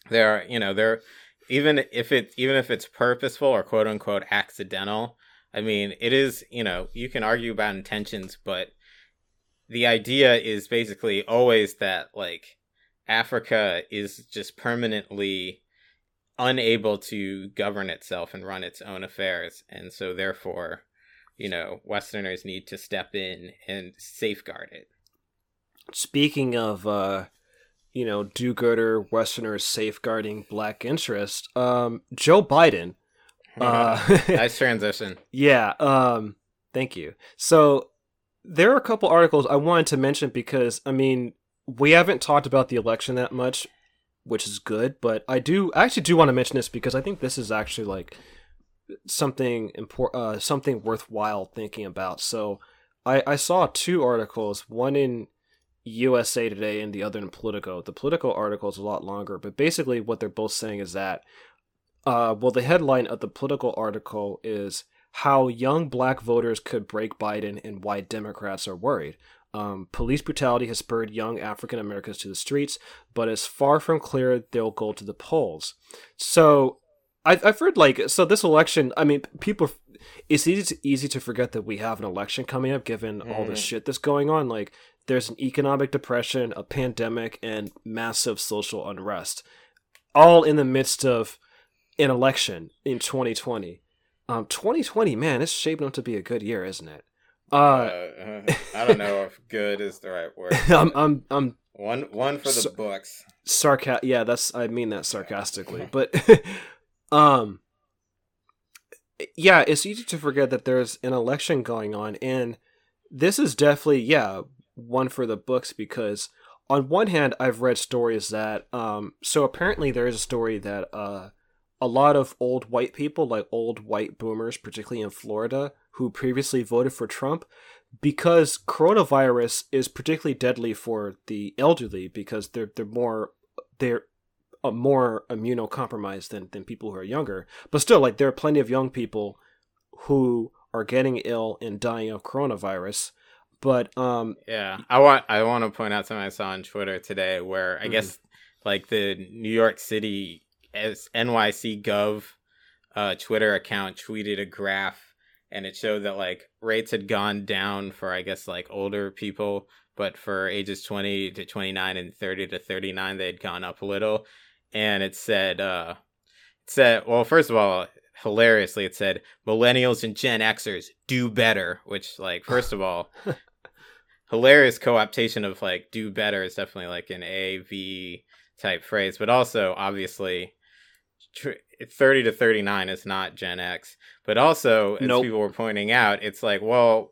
there are, you know, there even if it even if it's purposeful or quote unquote accidental, I mean, it is, you know, you can argue about intentions, but the idea is basically always that, like, Africa is just permanently unable to govern itself and run its own affairs. And so, therefore, you know, Westerners need to step in and safeguard it. Speaking of, uh, you know, do gooder Westerners safeguarding black interest, um, Joe Biden uh, nice transition. Yeah. Um. Thank you. So there are a couple articles I wanted to mention because I mean we haven't talked about the election that much, which is good. But I do I actually do want to mention this because I think this is actually like something important, uh, something worthwhile thinking about. So I I saw two articles, one in USA Today and the other in Politico. The Politico article is a lot longer, but basically what they're both saying is that uh, well, the headline of the Politico article is how young black voters could break Biden and why Democrats are worried. Um, police brutality has spurred young African Americans to the streets, but it's far from clear they'll go to the polls. So I've, I've heard like so this election. I mean, people. It's easy to, easy to forget that we have an election coming up, given mm. all the mm-hmm. shit that's going on. Like, there's an economic depression, a pandemic, and massive social unrest, all in the midst of an election in 2020. Um, 2020, man, it's shaping up to be a good year, isn't it? Uh, uh, I don't know if "good" is the right word. I'm, I'm, I'm one, one for the so, books. Sarca- yeah, that's I mean that sarcastically, but um, yeah, it's easy to forget that there's an election going on, and this is definitely yeah one for the books because on one hand, I've read stories that um, so apparently there is a story that uh a lot of old white people, like old white boomers, particularly in Florida, who previously voted for Trump, because coronavirus is particularly deadly for the elderly because they're they're more they're uh, more immunocompromised than than people who are younger. But still, like there are plenty of young people who are getting ill and dying of coronavirus. But um, yeah, I want I want to point out something I saw on Twitter today where I mm-hmm. guess like the New York City NYC Gov uh, Twitter account tweeted a graph and it showed that like rates had gone down for I guess like older people, but for ages 20 to 29 and 30 to 39 they had gone up a little. And it said uh it said well first of all hilariously it said millennials and Gen Xers do better, which like first of all hilarious co-optation of like do better is definitely like an A V type phrase, but also obviously. Tr- 30 to 39 is not Gen X. But also, as Nope. people were pointing out, it's like, well,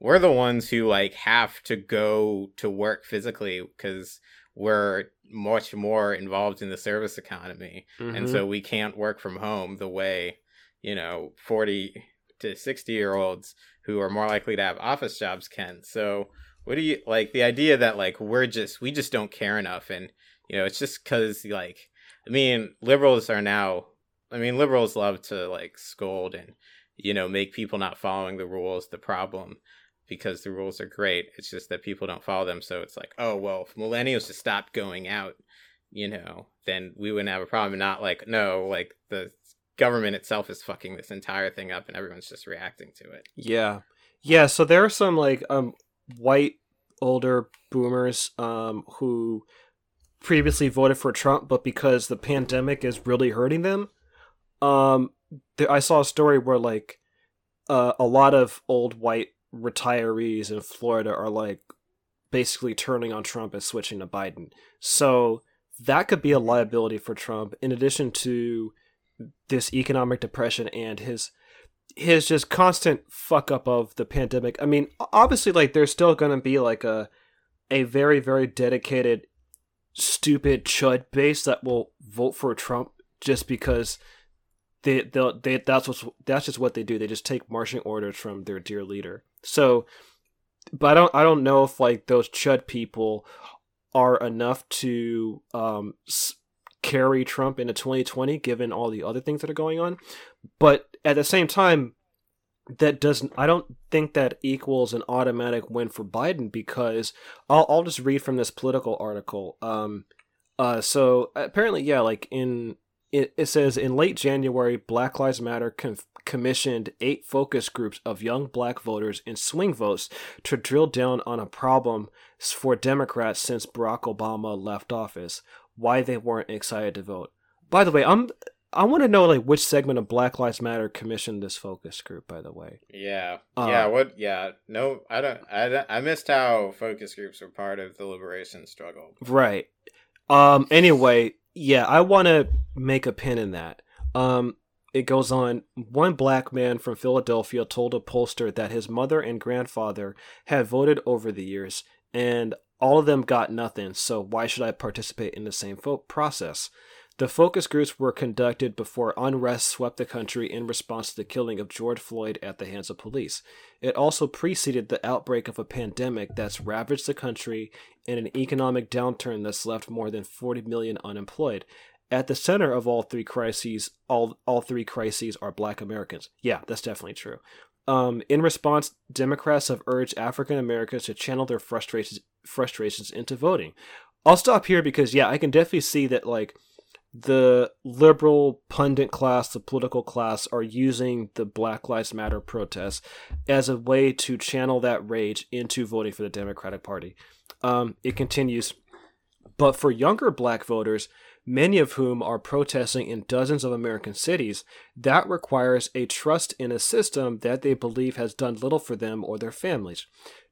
we're the ones who like have to go to work physically because we're much more involved in the service economy and Mhm. so we can't work from home the way you know 40 to 60 year olds who are more likely to have office jobs can so what do you like the idea that like we're just we just don't care enough and you know it's just because like i mean liberals are now i mean liberals love to like scold and you know make people not following the rules the problem because the rules are great. It's just that people don't follow them so it's like oh well if millennials just stopped going out you know then we wouldn't have a problem. Not like no like the government itself is fucking this entire thing up and everyone's just reacting to it. Yeah. Yeah, so there are some like um white older boomers um who previously voted for Trump but because the pandemic is really hurting them um I saw a story where like uh, a lot of old white retirees in Florida are like basically turning on Trump and switching to Biden. So that could be a liability for Trump in addition to this economic depression and his his just constant fuck up of the pandemic. I mean, obviously like there's still going to be like a a very very dedicated stupid chud base that will vote for Trump just because they they they that's what's that's just what they do. They just take marching orders from their dear leader. So but I don't I don't know if like those chud people are enough to um carry Trump into 2020 given all the other things that are going on. But at the same time that doesn't I don't think that equals an automatic win for Biden because I'll I'll just read from this Politico article. Um uh so apparently yeah like in it, it says in late January Black Lives Matter commissioned eight focus groups of young black voters in swing votes to drill down on a problem for Democrats since Barack Obama left office why they weren't excited to vote. By the way, I'm I want to know like which segment of Black Lives Matter commissioned this focus group. By the way, yeah Uh, yeah what yeah no i don't I, don't- I missed how focus groups were part of the liberation struggle right? Um. Anyway, yeah, I want to make a pin in that. Um. It goes on. One black man from Philadelphia told a pollster that his mother and grandfather had voted over the years, and all of them got nothing. So why should I participate in the same vote process? The focus groups were conducted before unrest swept the country in response to the killing of George Floyd at the hands of police. It also preceded the outbreak of a pandemic that's ravaged the country and an economic downturn that's left more than 40 million unemployed. At the center of all three crises, all all three crises are black Americans. Yeah, that's definitely true. Um, in response, Democrats have urged African Americans to channel their frustrations frustrations into voting. I'll stop here because yeah, I can definitely see that like the liberal pundit class, the political class, are using the Black Lives Matter protests as a way to channel that rage into voting for the Democratic Party. Um, it continues, but for younger black voters, many of whom are protesting in dozens of American cities, that requires a trust in a system that they believe has done little for them or their families.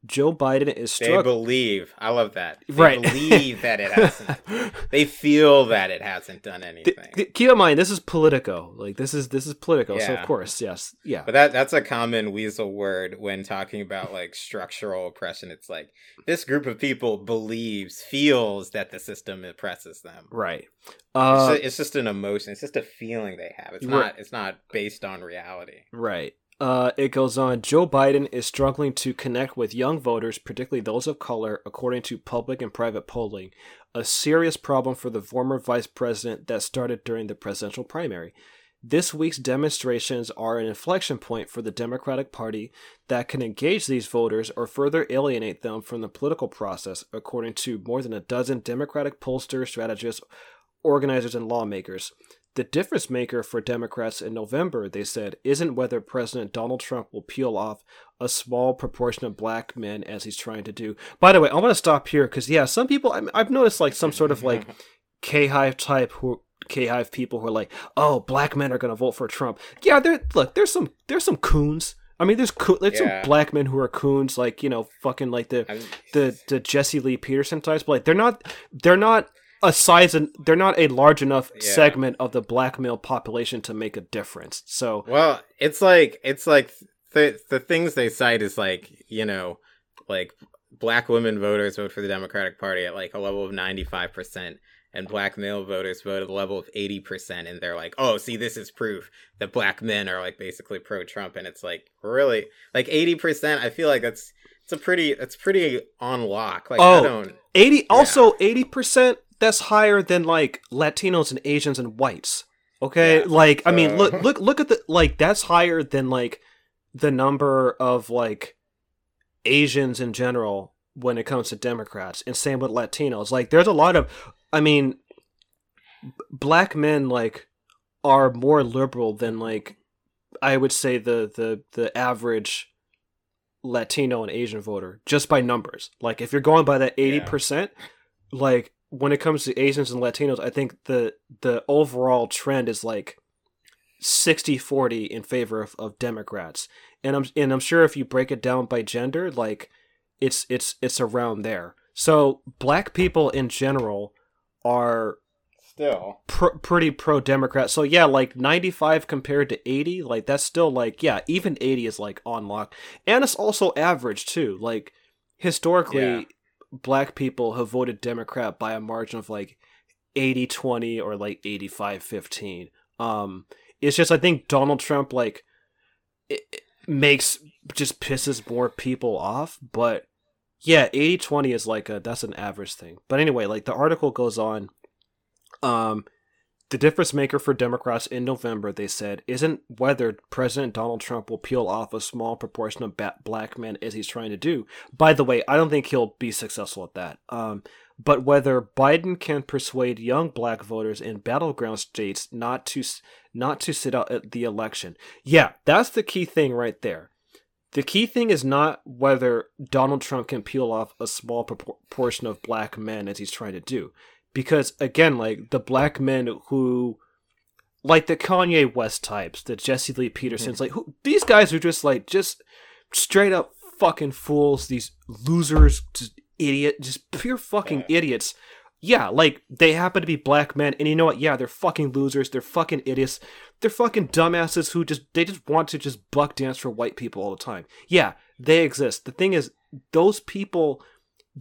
Joe Biden is struck. they believe i love that they Right. believe that it hasn't they feel that it hasn't done anything Th- th- keep in mind, this is Politico. Like this is this is Politico. So of course, yes, yeah, But that that's a common weasel word when talking about like structural oppression. It's like this group of people believes, feels that the system oppresses them. right. It's, Uh, ju- it's just an emotion. It's just a feeling they have. It's not. It's not based on reality. Right. Uh, it goes on. Joe Biden is struggling to connect with young voters, particularly those of color, according to public and private polling. A serious problem for the former vice president that started during the presidential primary. This week's demonstrations are an inflection point for the Democratic Party that can engage these voters or further alienate them from the political process, according to more than a dozen Democratic pollsters, strategists, organizers, and lawmakers. The difference maker for Democrats in November, they said, isn't whether President Donald Trump will peel off a small proportion of black men as he's trying to do. By the way, I want to stop here because, yeah, some people, I- I've noticed like some sort of mm-hmm. like K Hive type who. K Hive people who are like, oh, black men are gonna vote for Trump. Yeah, there. Look, there's some, there's some coons. I mean, there's co- there's Yeah. some black men who are coons, like you know, fucking like the I'm- the the Jesse Lee Peterson types, but like they're not they're not a size and they're not a large enough Yeah. segment of the black male population to make a difference. So Well, it's like it's like the the things they cite is like you know, like black women voters vote for the Democratic Party at like a level of ninety five percent, and black male voters vote at a level of eighty percent, and they're like, oh, see, this is proof that black men are like basically pro Trump, and it's like really like eighty percent. I feel like that's it's a pretty it's pretty on lock. Like I Oh. don't. 80 also 80% that's higher than like Latinos and Asians and whites. Okay? Yeah, like I mean look uh. look look at the like that's higher than like the number of like Asians in general when it comes to Democrats and same with Latinos. Like there's a lot of I mean b- black men like are more liberal than like I would say the the the average Latino and Asian voter just by numbers. Like if you're going by that eighty percent, like when it comes to Asians and Latinos, I think the the overall trend is like 60-40 in favor of, of Democrats. And I'm and I'm sure if you break it down by gender, like it's it's it's around there. So black people in general are Still, pr- pretty pro Democrat. So yeah, like 95 compared to 80, like that's still like yeah, even 80 is like on lock. And it's also average too. Like historically Yeah. Black people have voted Democrat by a margin of like 80-20 or like 85-15. Um it's just I think Donald Trump like it, it makes just pisses more people off, but yeah, 80-20 is like a that's an average thing. But anyway, like the article goes on um, the difference maker for Democrats in November, they said, isn't whether President Donald Trump will peel off a small proportion of black men as he's trying to do. By the way, I don't think he'll be successful at that. Um, but whether Biden can persuade young black voters in battleground states not to not to sit out at the election. Yeah, that's the key thing right there. The key thing is not whether Donald Trump can peel off a small proportion of black men as he's trying to do because again like the black men who like the kanye west types the jesse lee petersons like who these guys are just like just straight up fucking fools these losers just idiot just pure fucking idiots. Yeah like they happen to be black men and you know what? Yeah they're fucking losers they're fucking idiots they're fucking dumbasses who just they just want to just buck dance for white people all the time. Yeah they exist. The thing is those people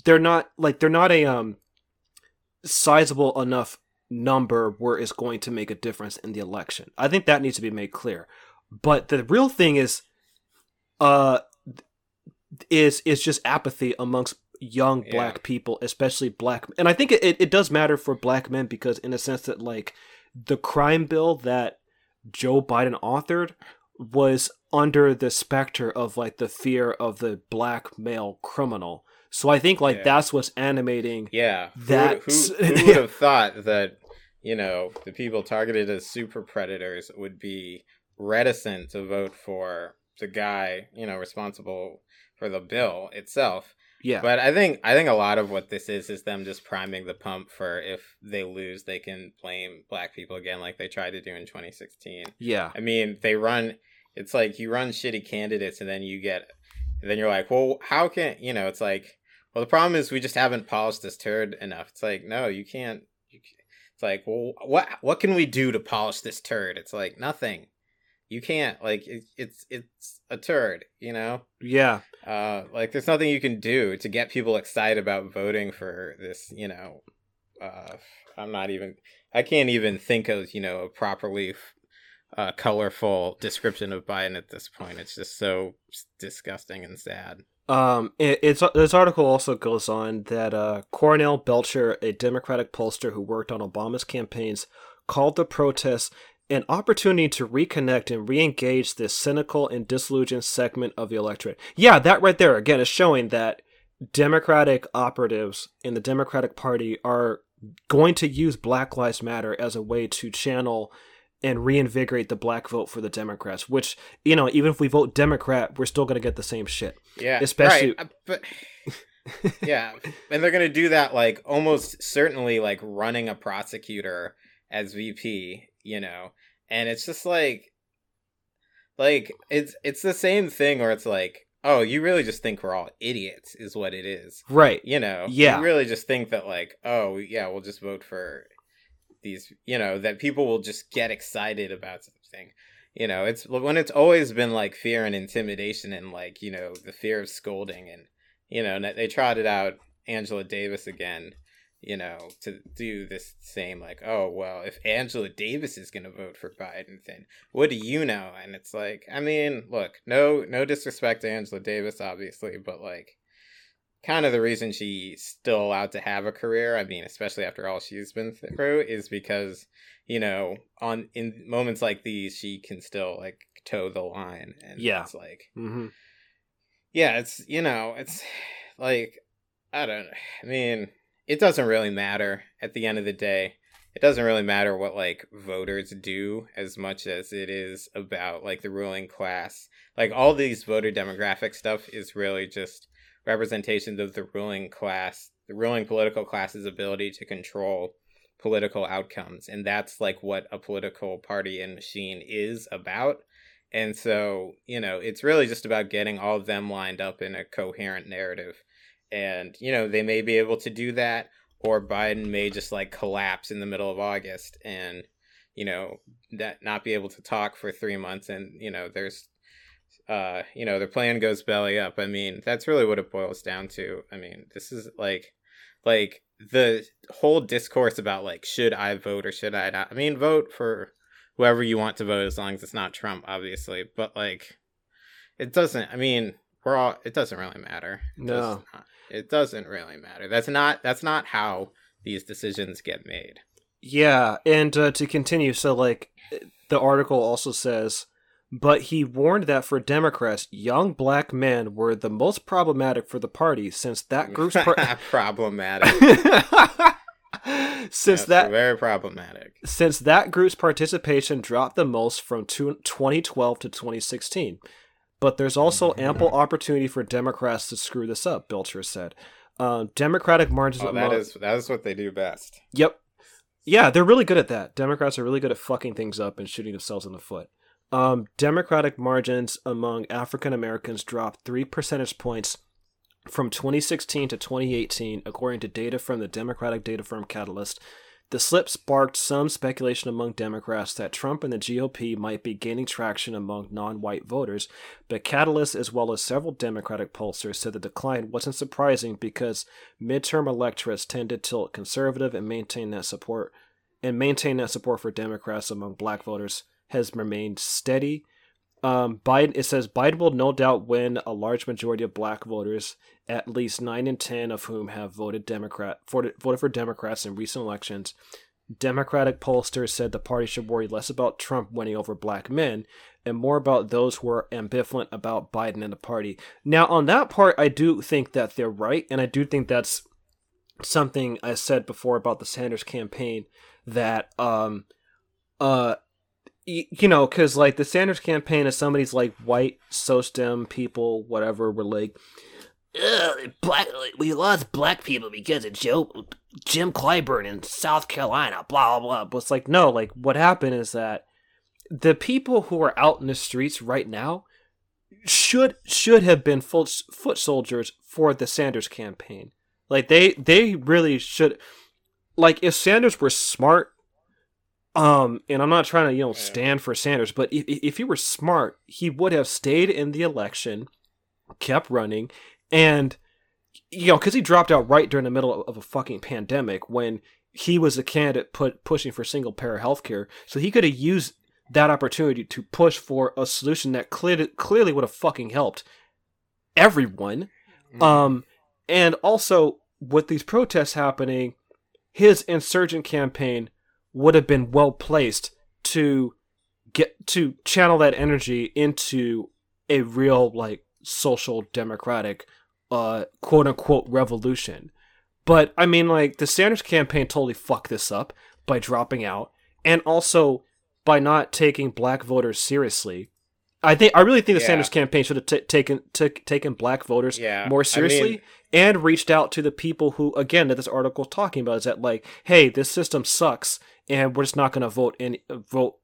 they're not like they're not a um sizable enough number where it's going to make a difference in the election. I think that needs to be made clear. But the real thing is uh is is just apathy amongst young Yeah. black people, especially black and I think it, it, it does matter for black men because in a sense that like the crime bill that Joe Biden authored was under the specter of like the fear of the black male criminal. So I think like Yeah. that's what's animating Yeah, who would, who, who would have thought that you know the people targeted as super predators would be reticent to vote for the guy you know responsible for the bill itself? Yeah. But I think I think a lot of what this is is them just priming the pump for if they lose, they can blame black people again, like they tried to do in 2016. yeah. I mean, they run. It's like you run shitty candidates, and then you get, and then you're like, well, how can you know? It's like, well, the problem is we just haven't polished this turd enough. It's like, no, you can't. You, ca- it's like, well, what what can we do to polish this turd? It's like nothing. You can't. Like it, it's it's a turd. You know. Yeah. Uh, like there's nothing you can do to get people excited about voting for this. You know. Uh, I'm not even. I can't even think of you know a properly uh, colorful description of Biden at this point. It's just so disgusting and sad. Um, it, it's this article also goes on that uh, Cornell Belcher, a Democratic pollster who worked on Obama's campaigns, called the protests an opportunity to reconnect and re-engage this cynical and disillusioned segment of the electorate. Yeah, that right there again is showing that Democratic operatives in the Democratic Party are going to use Black Lives Matter as a way to channel and reinvigorate the black vote for the Democrats, which, you know, even if we vote Democrat, we're still going to get the same shit. Yeah, Especially- right, uh, but yeah, and they're gonna do that like almost certainly like running a prosecutor as VP, you know, and it's just like, like it's it's the same thing where it's like oh, you really just think we're all idiots, is what it is. Right. You know, Yeah. you really just think that, like, oh, yeah, we'll just vote for these, you know, that people will just get excited about something. You know, it's when it's always been like fear and intimidation and like, you know, the fear of scolding. And, you know, they trotted out Angela Davis again, you know, to do this same, like, oh, well, if Angela Davis is going to vote for Biden, then what do you know? And it's like, I mean, look, no, no disrespect to Angela Davis, obviously, but like, kind of the reason she's still allowed to have a career, I mean, especially after all she's been through, is because, you know, on in moments like these, she can still like toe the line. And Yeah. it's like, Mm-hmm. yeah, it's, you know, it's like, I don't. I mean, it doesn't really matter at the end of the day. It doesn't really matter what like voters do as much as it is about like the ruling class. Like all these voter demographic stuff is really just representations of the ruling class, the ruling political class's ability to control political outcomes. And that's like what a political party and machine is about. And so, you know, it's really just about getting all of them lined up in a coherent narrative. And, you know, they may be able to do that, or Biden may just like collapse in the middle of August and, you know, that not be able to talk for three months. And, you know, there's, uh, you know, the plan goes belly up. I mean, that's really what it boils down to. I mean, this is like, like the whole discourse about like, should I vote or should I not? I mean, vote for whoever you want to vote as long as it's not Trump, obviously. But like, it doesn't. I mean, we're all. It doesn't really matter. It No. does not- it doesn't really matter. That's not. That's not how these decisions get made. Yeah, and uh, to continue, so like the article also says, but he warned that for Democrats, young black men were the most problematic for the party since that group's par- problematic. since That's that very problematic. since that group's participation dropped the most from two- 2012 to 2016. But there's also ample opportunity for Democrats to screw this up, Belcher said. Um, Democratic margins Oh, among- that is that is what they do best. Yep. Yeah, they're really good at that. Democrats are really good at fucking things up and shooting themselves in the foot. Um, Democratic margins among African Americans dropped three percentage points from 2016 to 2018, according to data from the Democratic data firm Catalist. The slip sparked some speculation among Democrats that Trump and the GOP might be gaining traction among non white voters, but Catalist, as well as several Democratic pollsters, said the decline wasn't surprising because midterm electorates tend to tilt conservative and maintain that support and maintain that support for Democrats among black voters has remained steady. Um, Biden it says Biden will no doubt win a large majority of black voters, at least nine in ten of whom have voted Democrat voted, voted for Democrats in recent elections. Democratic pollsters said the party should worry less about Trump winning over black men and more about those who are ambivalent about Biden and the party. Now, on that part, I do think that they're right, and I do think that's something I said before about the Sanders campaign that um uh you know because like the Sanders campaign is somebody's like white SocDem people whatever were like black we lost black people because of Joe Jim Clyburn in South Carolina blah blah blah. But it's like no like what happened is that the people who are out in the streets right now should should have been foot, foot soldiers for the Sanders campaign. Like they they really should like if Sanders were smart um and I'm not trying to you know stand for Sanders but if if he were smart he would have stayed in the election kept running and you know cuz he dropped out right during the middle of a fucking pandemic when he was a candidate put pushing for single payer healthcare. So he could have used that opportunity to push for a solution that clearly clearly would have fucking helped everyone. Mm. um, and also with these protests happening, his insurgent campaign would have been well placed to get to channel that energy into a real like social democratic uh quote unquote revolution. But I mean like the Sanders campaign totally fucked this up by dropping out and also by not taking black voters seriously. I think I really think the Yeah. Sanders campaign should have t- taken took taken black voters yeah, more I seriously mean, and reached out to the people who again that this article is talking about is that like hey this system sucks and we're just not going to vote in vote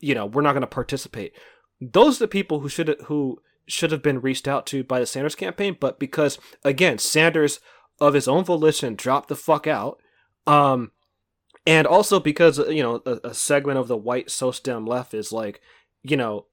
you know we're not going to participate those are the people who should who should have been reached out to by the Sanders campaign, but because again, Sanders of his own volition dropped the fuck out. Um, and also because you know a, a segment of the white SocDem left is like, you know,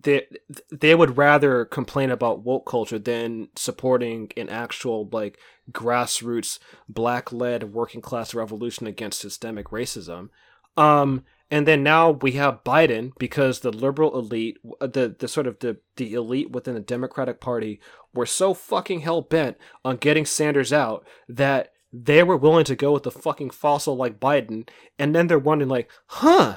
they they would rather complain about woke culture than supporting an actual like grassroots black led working class revolution against systemic racism. Um, and then now we have Biden because the liberal elite, the the sort of the the elite within the Democratic Party were so fucking hell bent on getting Sanders out that they were willing to go with the fucking fossil like Biden, and then they're wondering like, huh,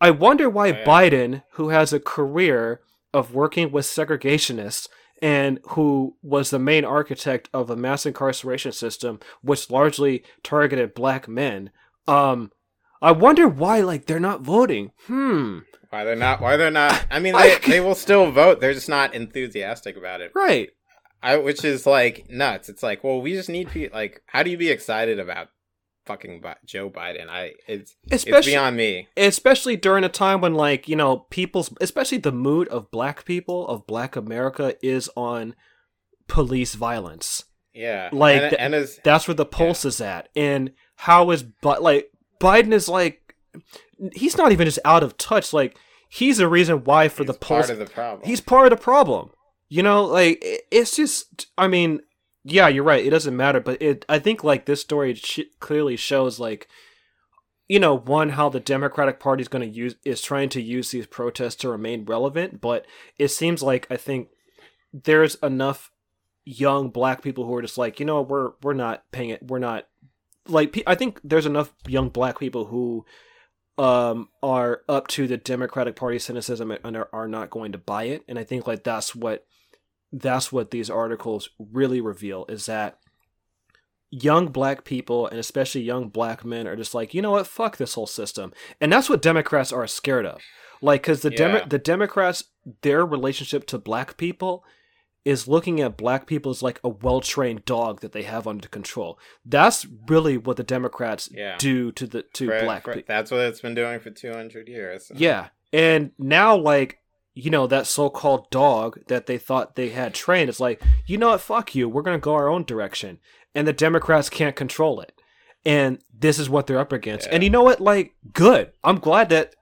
I wonder why yeah. Biden, who has a career of working with segregationists and who was the main architect of a mass incarceration system which largely targeted black men, um, I wonder why like they're not voting. Hmm. Why they're not? Why they're not? I mean, I- they, they will still vote. They're just not enthusiastic about it. Right. I, which is like nuts. It's like, well, we just need people. Like, how do you be excited about fucking Bi- Joe Biden? I it's it's Especially beyond me. especially during a time when like, you know, people's especially the mood of black people of black America is on police violence. Yeah, Like, and, and as That's where the pulse is at. And how is but like Biden is like he's not even just out of touch. Like he's the reason why for he's the pulse part of the problem. he's part of the problem. You know, like it's just. I mean, yeah, you're right. It doesn't matter, but it. I think like this story sh- clearly shows like, you know, one how the Democratic Party is going to use is trying to use these protests to remain relevant, but it seems like I think there's enough young black people who are just like, you know, we're we're not paying it. We're not like I think there's enough young black people who um are up to the Democratic Party cynicism and are, are not going to buy it. And I think like that's what that's what these articles really reveal is that young black people and especially young black men are just like, you know what, fuck this whole system. And that's what Democrats are scared of. Like cuz the Demo- the Democrats their relationship to black people is looking at black people as like a well-trained dog that they have under control. That's really what the Democrats Yeah. do to the to For- black for- people. That's what it's been doing for two hundred years. Yeah. And now like you know that so-called dog that they thought they had trained is like, "You know what? Fuck you. We're going to go our own direction." And the Democrats can't control it. And this is what they're up against. Yeah. And you know what? Like good. I'm glad that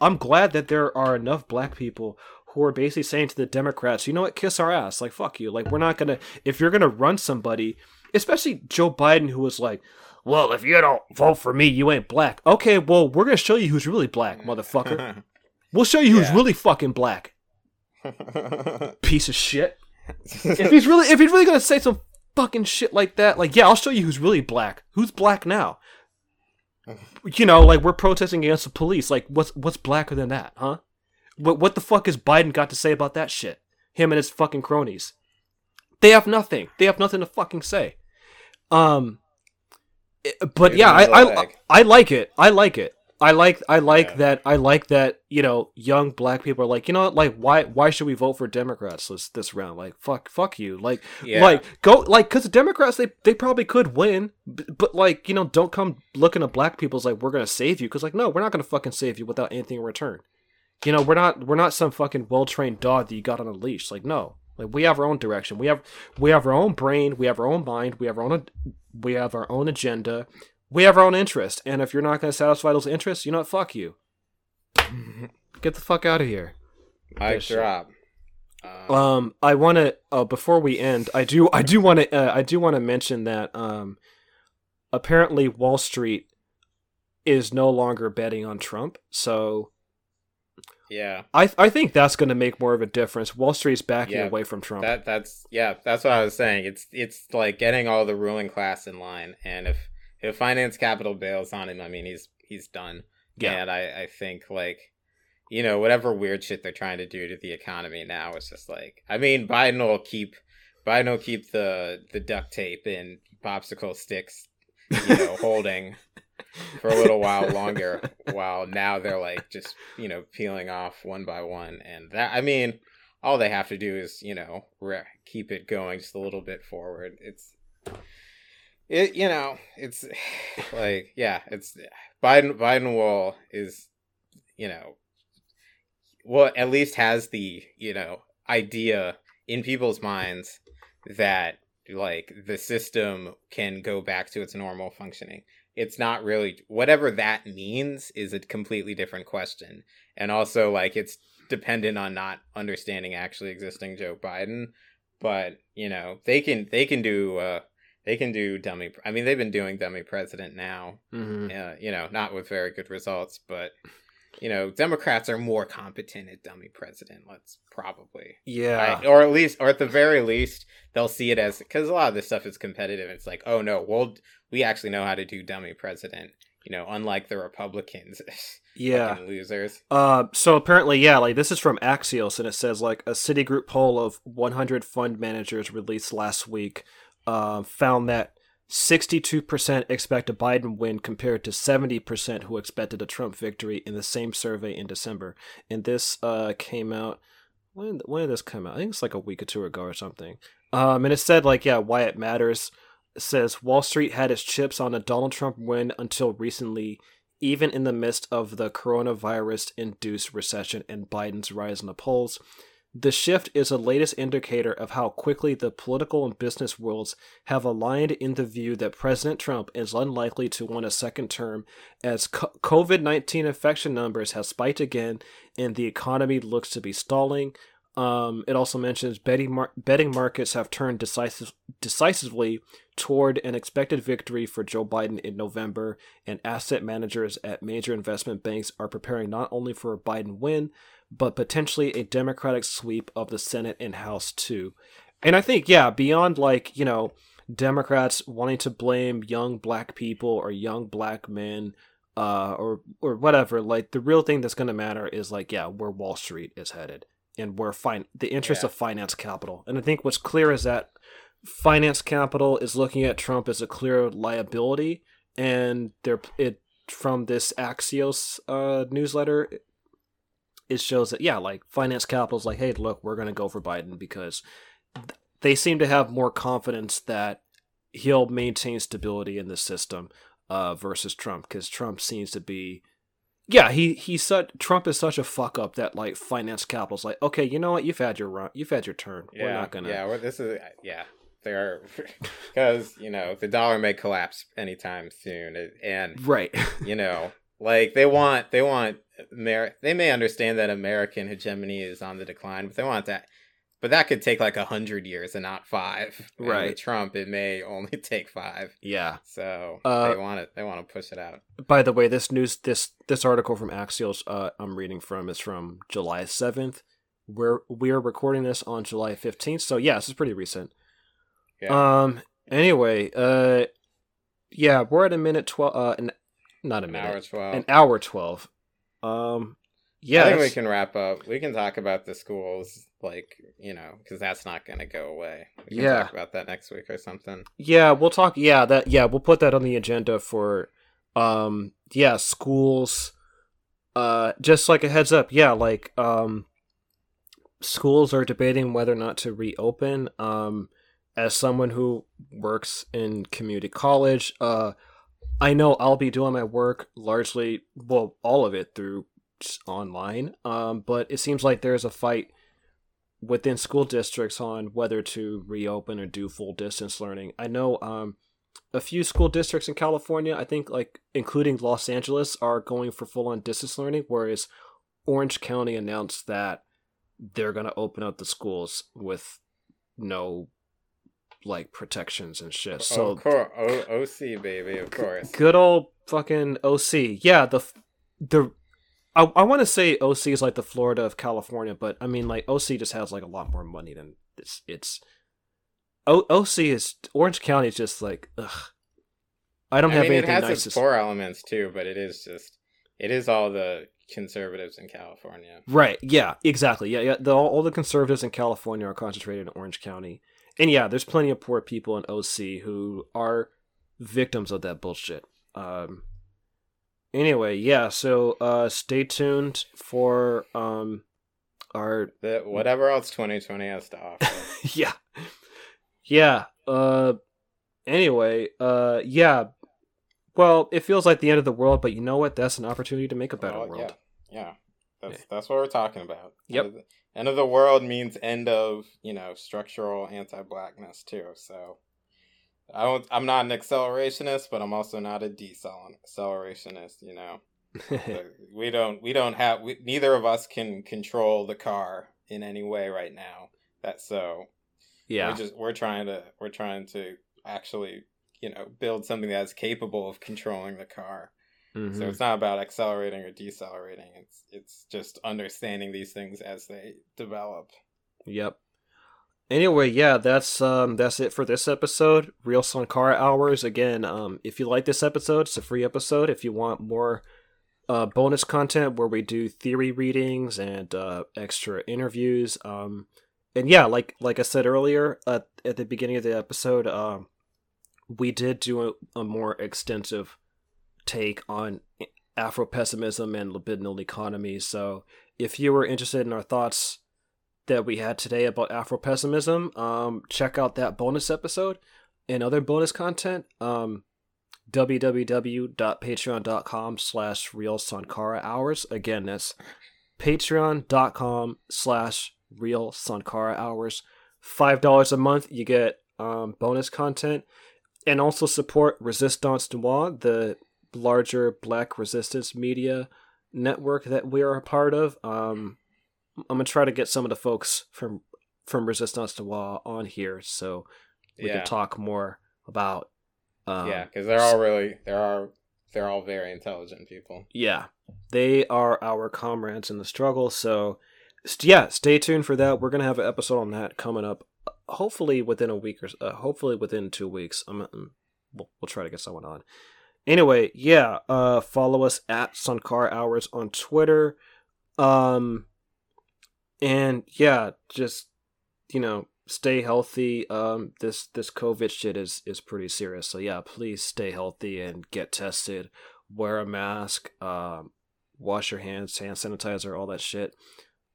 I'm glad that there are enough black people who are basically saying to the Democrats, "You know what? Kiss our ass. Like fuck you. Like we're not going to if you're going to run somebody, especially Joe Biden who was like, well, if you don't vote for me, you ain't black. Okay, well, we're gonna show you who's really black, motherfucker. We'll show you who's really fucking black. Piece of shit. If he's really if he's really gonna say some fucking shit like that, like yeah, I'll show you who's really black. Who's black now? You know, like we're protesting against the police. Like what's what's blacker than that, huh? What what the fuck has Biden got to say about that shit? Him and his fucking cronies. They have nothing. They have nothing to fucking say. Um eh, but yeah, I I. I like it. I like it. I like I like Yeah. that I like that, you know, young black people are like, you know what, like why why should we vote for Democrats this this round? Like fuck fuck you. Like Yeah. like go like cuz the Democrats they they probably could win, b- but like, you know, don't come looking at black people's like we're going to save you cuz like no, we're not going to fucking save you without anything in return. You know, we're not we're not some fucking well-trained dog that you got on a leash. Like no. Like we have our own direction. We have we have our own brain, we have our own mind, we have our own we have our own agenda. We have our own interest, and if you're not going to satisfy those interests, you know what? Fuck you. Get the fuck out of here. I drop. Um, Um, I want to uh, before we end, I do I do want to uh, I do want to mention that um, apparently Wall Street is no longer betting on Trump, so yeah, I I think that's going to make more of a difference. Wall Street's backing Yeah, away from Trump. that that's yeah, that's what I was saying. It's it's like getting all the ruling class in line, and if if finance capital bails on him, I mean he's he's done. Yeah. and I I think like you know whatever weird shit they're trying to do to the economy now is just like I mean Biden will keep Biden will keep the the duct tape and popsicle sticks you know holding for a little while longer while now they're like just you know peeling off one by one and that i mean all they have to do is you know re- keep it going just a little bit forward it's it you know it's like yeah it's biden biden will is you know well at least has the you know idea in people's minds that like the system can go back to its normal functioning. It's not really whatever that means is a completely different question. And also like it's dependent on not understanding actually existing Joe Biden, but you know, they can they can do uh they can do dummy I mean they've been doing dummy president now. Mm-hmm. Uh, you know, not with very good results, but you know, Democrats are more competent at dummy president. Let's probably, Yeah. I- or at least, or at the very least, they'll see it as because a lot of this stuff is competitive. It's like, oh no, we'll we actually know how to do dummy president. You know, unlike the Republicans, yeah. losers. Uh, so apparently, yeah, like this is from Axios, and it says like a Citigroup poll of 100 fund managers released last week uh, found that 62% expect a Biden win compared to 70% who expected a Trump victory in the same survey in December. And this uh, came out when when did this come out? I think it's like a week or two ago or something. Um, and it said like yeah, why it matters. It says Wall Street had its chips on a Donald Trump win until recently even in the midst of the coronavirus induced recession and Biden's rise in the polls. The shift is the latest indicator of how quickly the political and business worlds have aligned in the view that President Trump is unlikely to win a second term as COVID 19 infection numbers have spiked again and the economy looks to be stalling. Um, it also mentions betting, mar- betting markets have turned decisive- decisively toward an expected victory for Joe Biden in November, and asset managers at major investment banks are preparing not only for a Biden win, but potentially a Democratic sweep of the Senate and House too. And I think, yeah, beyond like, you know, Democrats wanting to blame young black people or young black men uh, or or whatever, like the real thing that's going to matter is like, yeah, where Wall Street is headed and where fin- the interest Yeah. of finance capital. And I think what's clear is that finance capital is looking at Trump as a clear liability, and they're it from this Axios uh, newsletter. It shows that yeah, like finance capital is like, hey, look, we're gonna go for Biden because they seem to have more confidence that he'll maintain stability in the system uh, versus Trump because Trump seems to be. Yeah, he he's such Trump is such a fuck up that like finance capital's like okay, you know what, you've had your run, you've had your turn. Yeah, We're not gonna. Yeah, well, this is yeah. They're because you know the dollar may collapse anytime soon, and Right. you know like they want they want Amer- they may understand that american hegemony is on the decline but they want that but that could take like a hundred years and not five And with Right. trump it may only take five yeah. so Uh, they want it they want to push it out By the way, this news this this article from Axios uh, I'm reading from is from July 7th. We're we're recording this on July 15th, so yeah, this is pretty recent. yeah Um. Anyway, uh, yeah, we're at a minute 12. Uh, an, not a an minute, hour 12 an hour 12. Um. Yeah. i think we can wrap up we can talk about the schools like you know because that's not going to go away we can Yeah. talk about that next week or something Yeah, we'll talk. Yeah, that. Yeah, we'll put that on the agenda for. Um. Yeah, schools. Uh, just like a heads up. Yeah, like um. Schools are debating whether or not to reopen. Um, as someone who works in community college, uh, I know I'll be doing my work largely, well, all of it through online. Um, but it seems like there's a fight within school districts on whether to reopen or do full distance learning. I know um, a few school districts in California, I think like including Los Angeles, are going for full on distance learning, whereas Orange County announced that they're going to open up the schools with no like protections and shit. so of course o- oc baby of course good old fucking OC. Yeah, the the I, I want to say OC is like the Florida of California, but I mean like OC just has like a lot more money than it's it's o, OC is Orange County is just like ugh. I don't I have mean, it anything has nice its core elements too, but it is just it is all the conservatives in California. Right. Yeah. Exactly. Yeah. Yeah. The, all, all the conservatives in California are concentrated in Orange County, and yeah, there's plenty of poor people in OC who are victims of that bullshit. Um. Anyway, yeah. So, uh, stay tuned for um, our The whatever else 2020 has to offer. yeah, yeah. Uh. Anyway, uh, yeah. Well, it feels like the end of the world, but you know what? That's an opportunity to make a better Well, world. Yeah, yeah. That's that's what we're talking about. Yep. End of the, end of the world means end of you know structural anti-blackness too. So I don't. I'm not an accelerationist, but I'm also not a decelerationist. You know, we don't. We don't have. We, neither of us can control the car in any way right now. That's so. Yeah. We're just we're trying to we're trying to actually you know build something that's capable of controlling the car. Mm-hmm. So it's not about accelerating or decelerating. It's it's just understanding these things as they develop. Yep. Anyway, yeah, that's um that's it for this episode. Real Sankara Hours. Again, um, if you like this episode, it's a free episode. If you want more uh, bonus content where we do theory readings and uh, extra interviews, um, and yeah, like like I said earlier at at the beginning of the episode, um, we did do a, a more extensive take on Afro pessimism and libidinal economy. So if you were interested in our thoughts that we had today about Afro pessimism, um, check out that bonus episode and other bonus content. Um, www.patreon.com slash real sankara hours. Again, that's patreon.com slash real sankara hours. Five dollars a month, you get um, bonus content and also support Resistance Noire, the larger Black resistance media network that we are a part of. Um, I'm gonna try to get some of the folks from from Resistance Noire on here so we yeah. can talk more about. Um, yeah, because they're all really they're all they're all very intelligent people. Yeah, they are our comrades in the struggle. So yeah, stay tuned for that. We're gonna have an episode on that coming up. Hopefully within a week or uh, hopefully within two weeks. I'm, I'm we'll, we'll try to get someone on. Anyway, yeah, uh, follow us at Sankara Hours on Twitter. Um, and yeah, just you know, stay healthy. Um, this this COVID shit is is pretty serious. So yeah, please stay healthy and get tested. Wear a mask. Um, wash your hands, hand sanitizer, all that shit.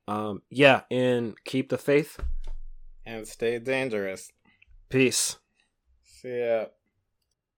Um, yeah, and keep the faith. And stay dangerous. Peace. See ya.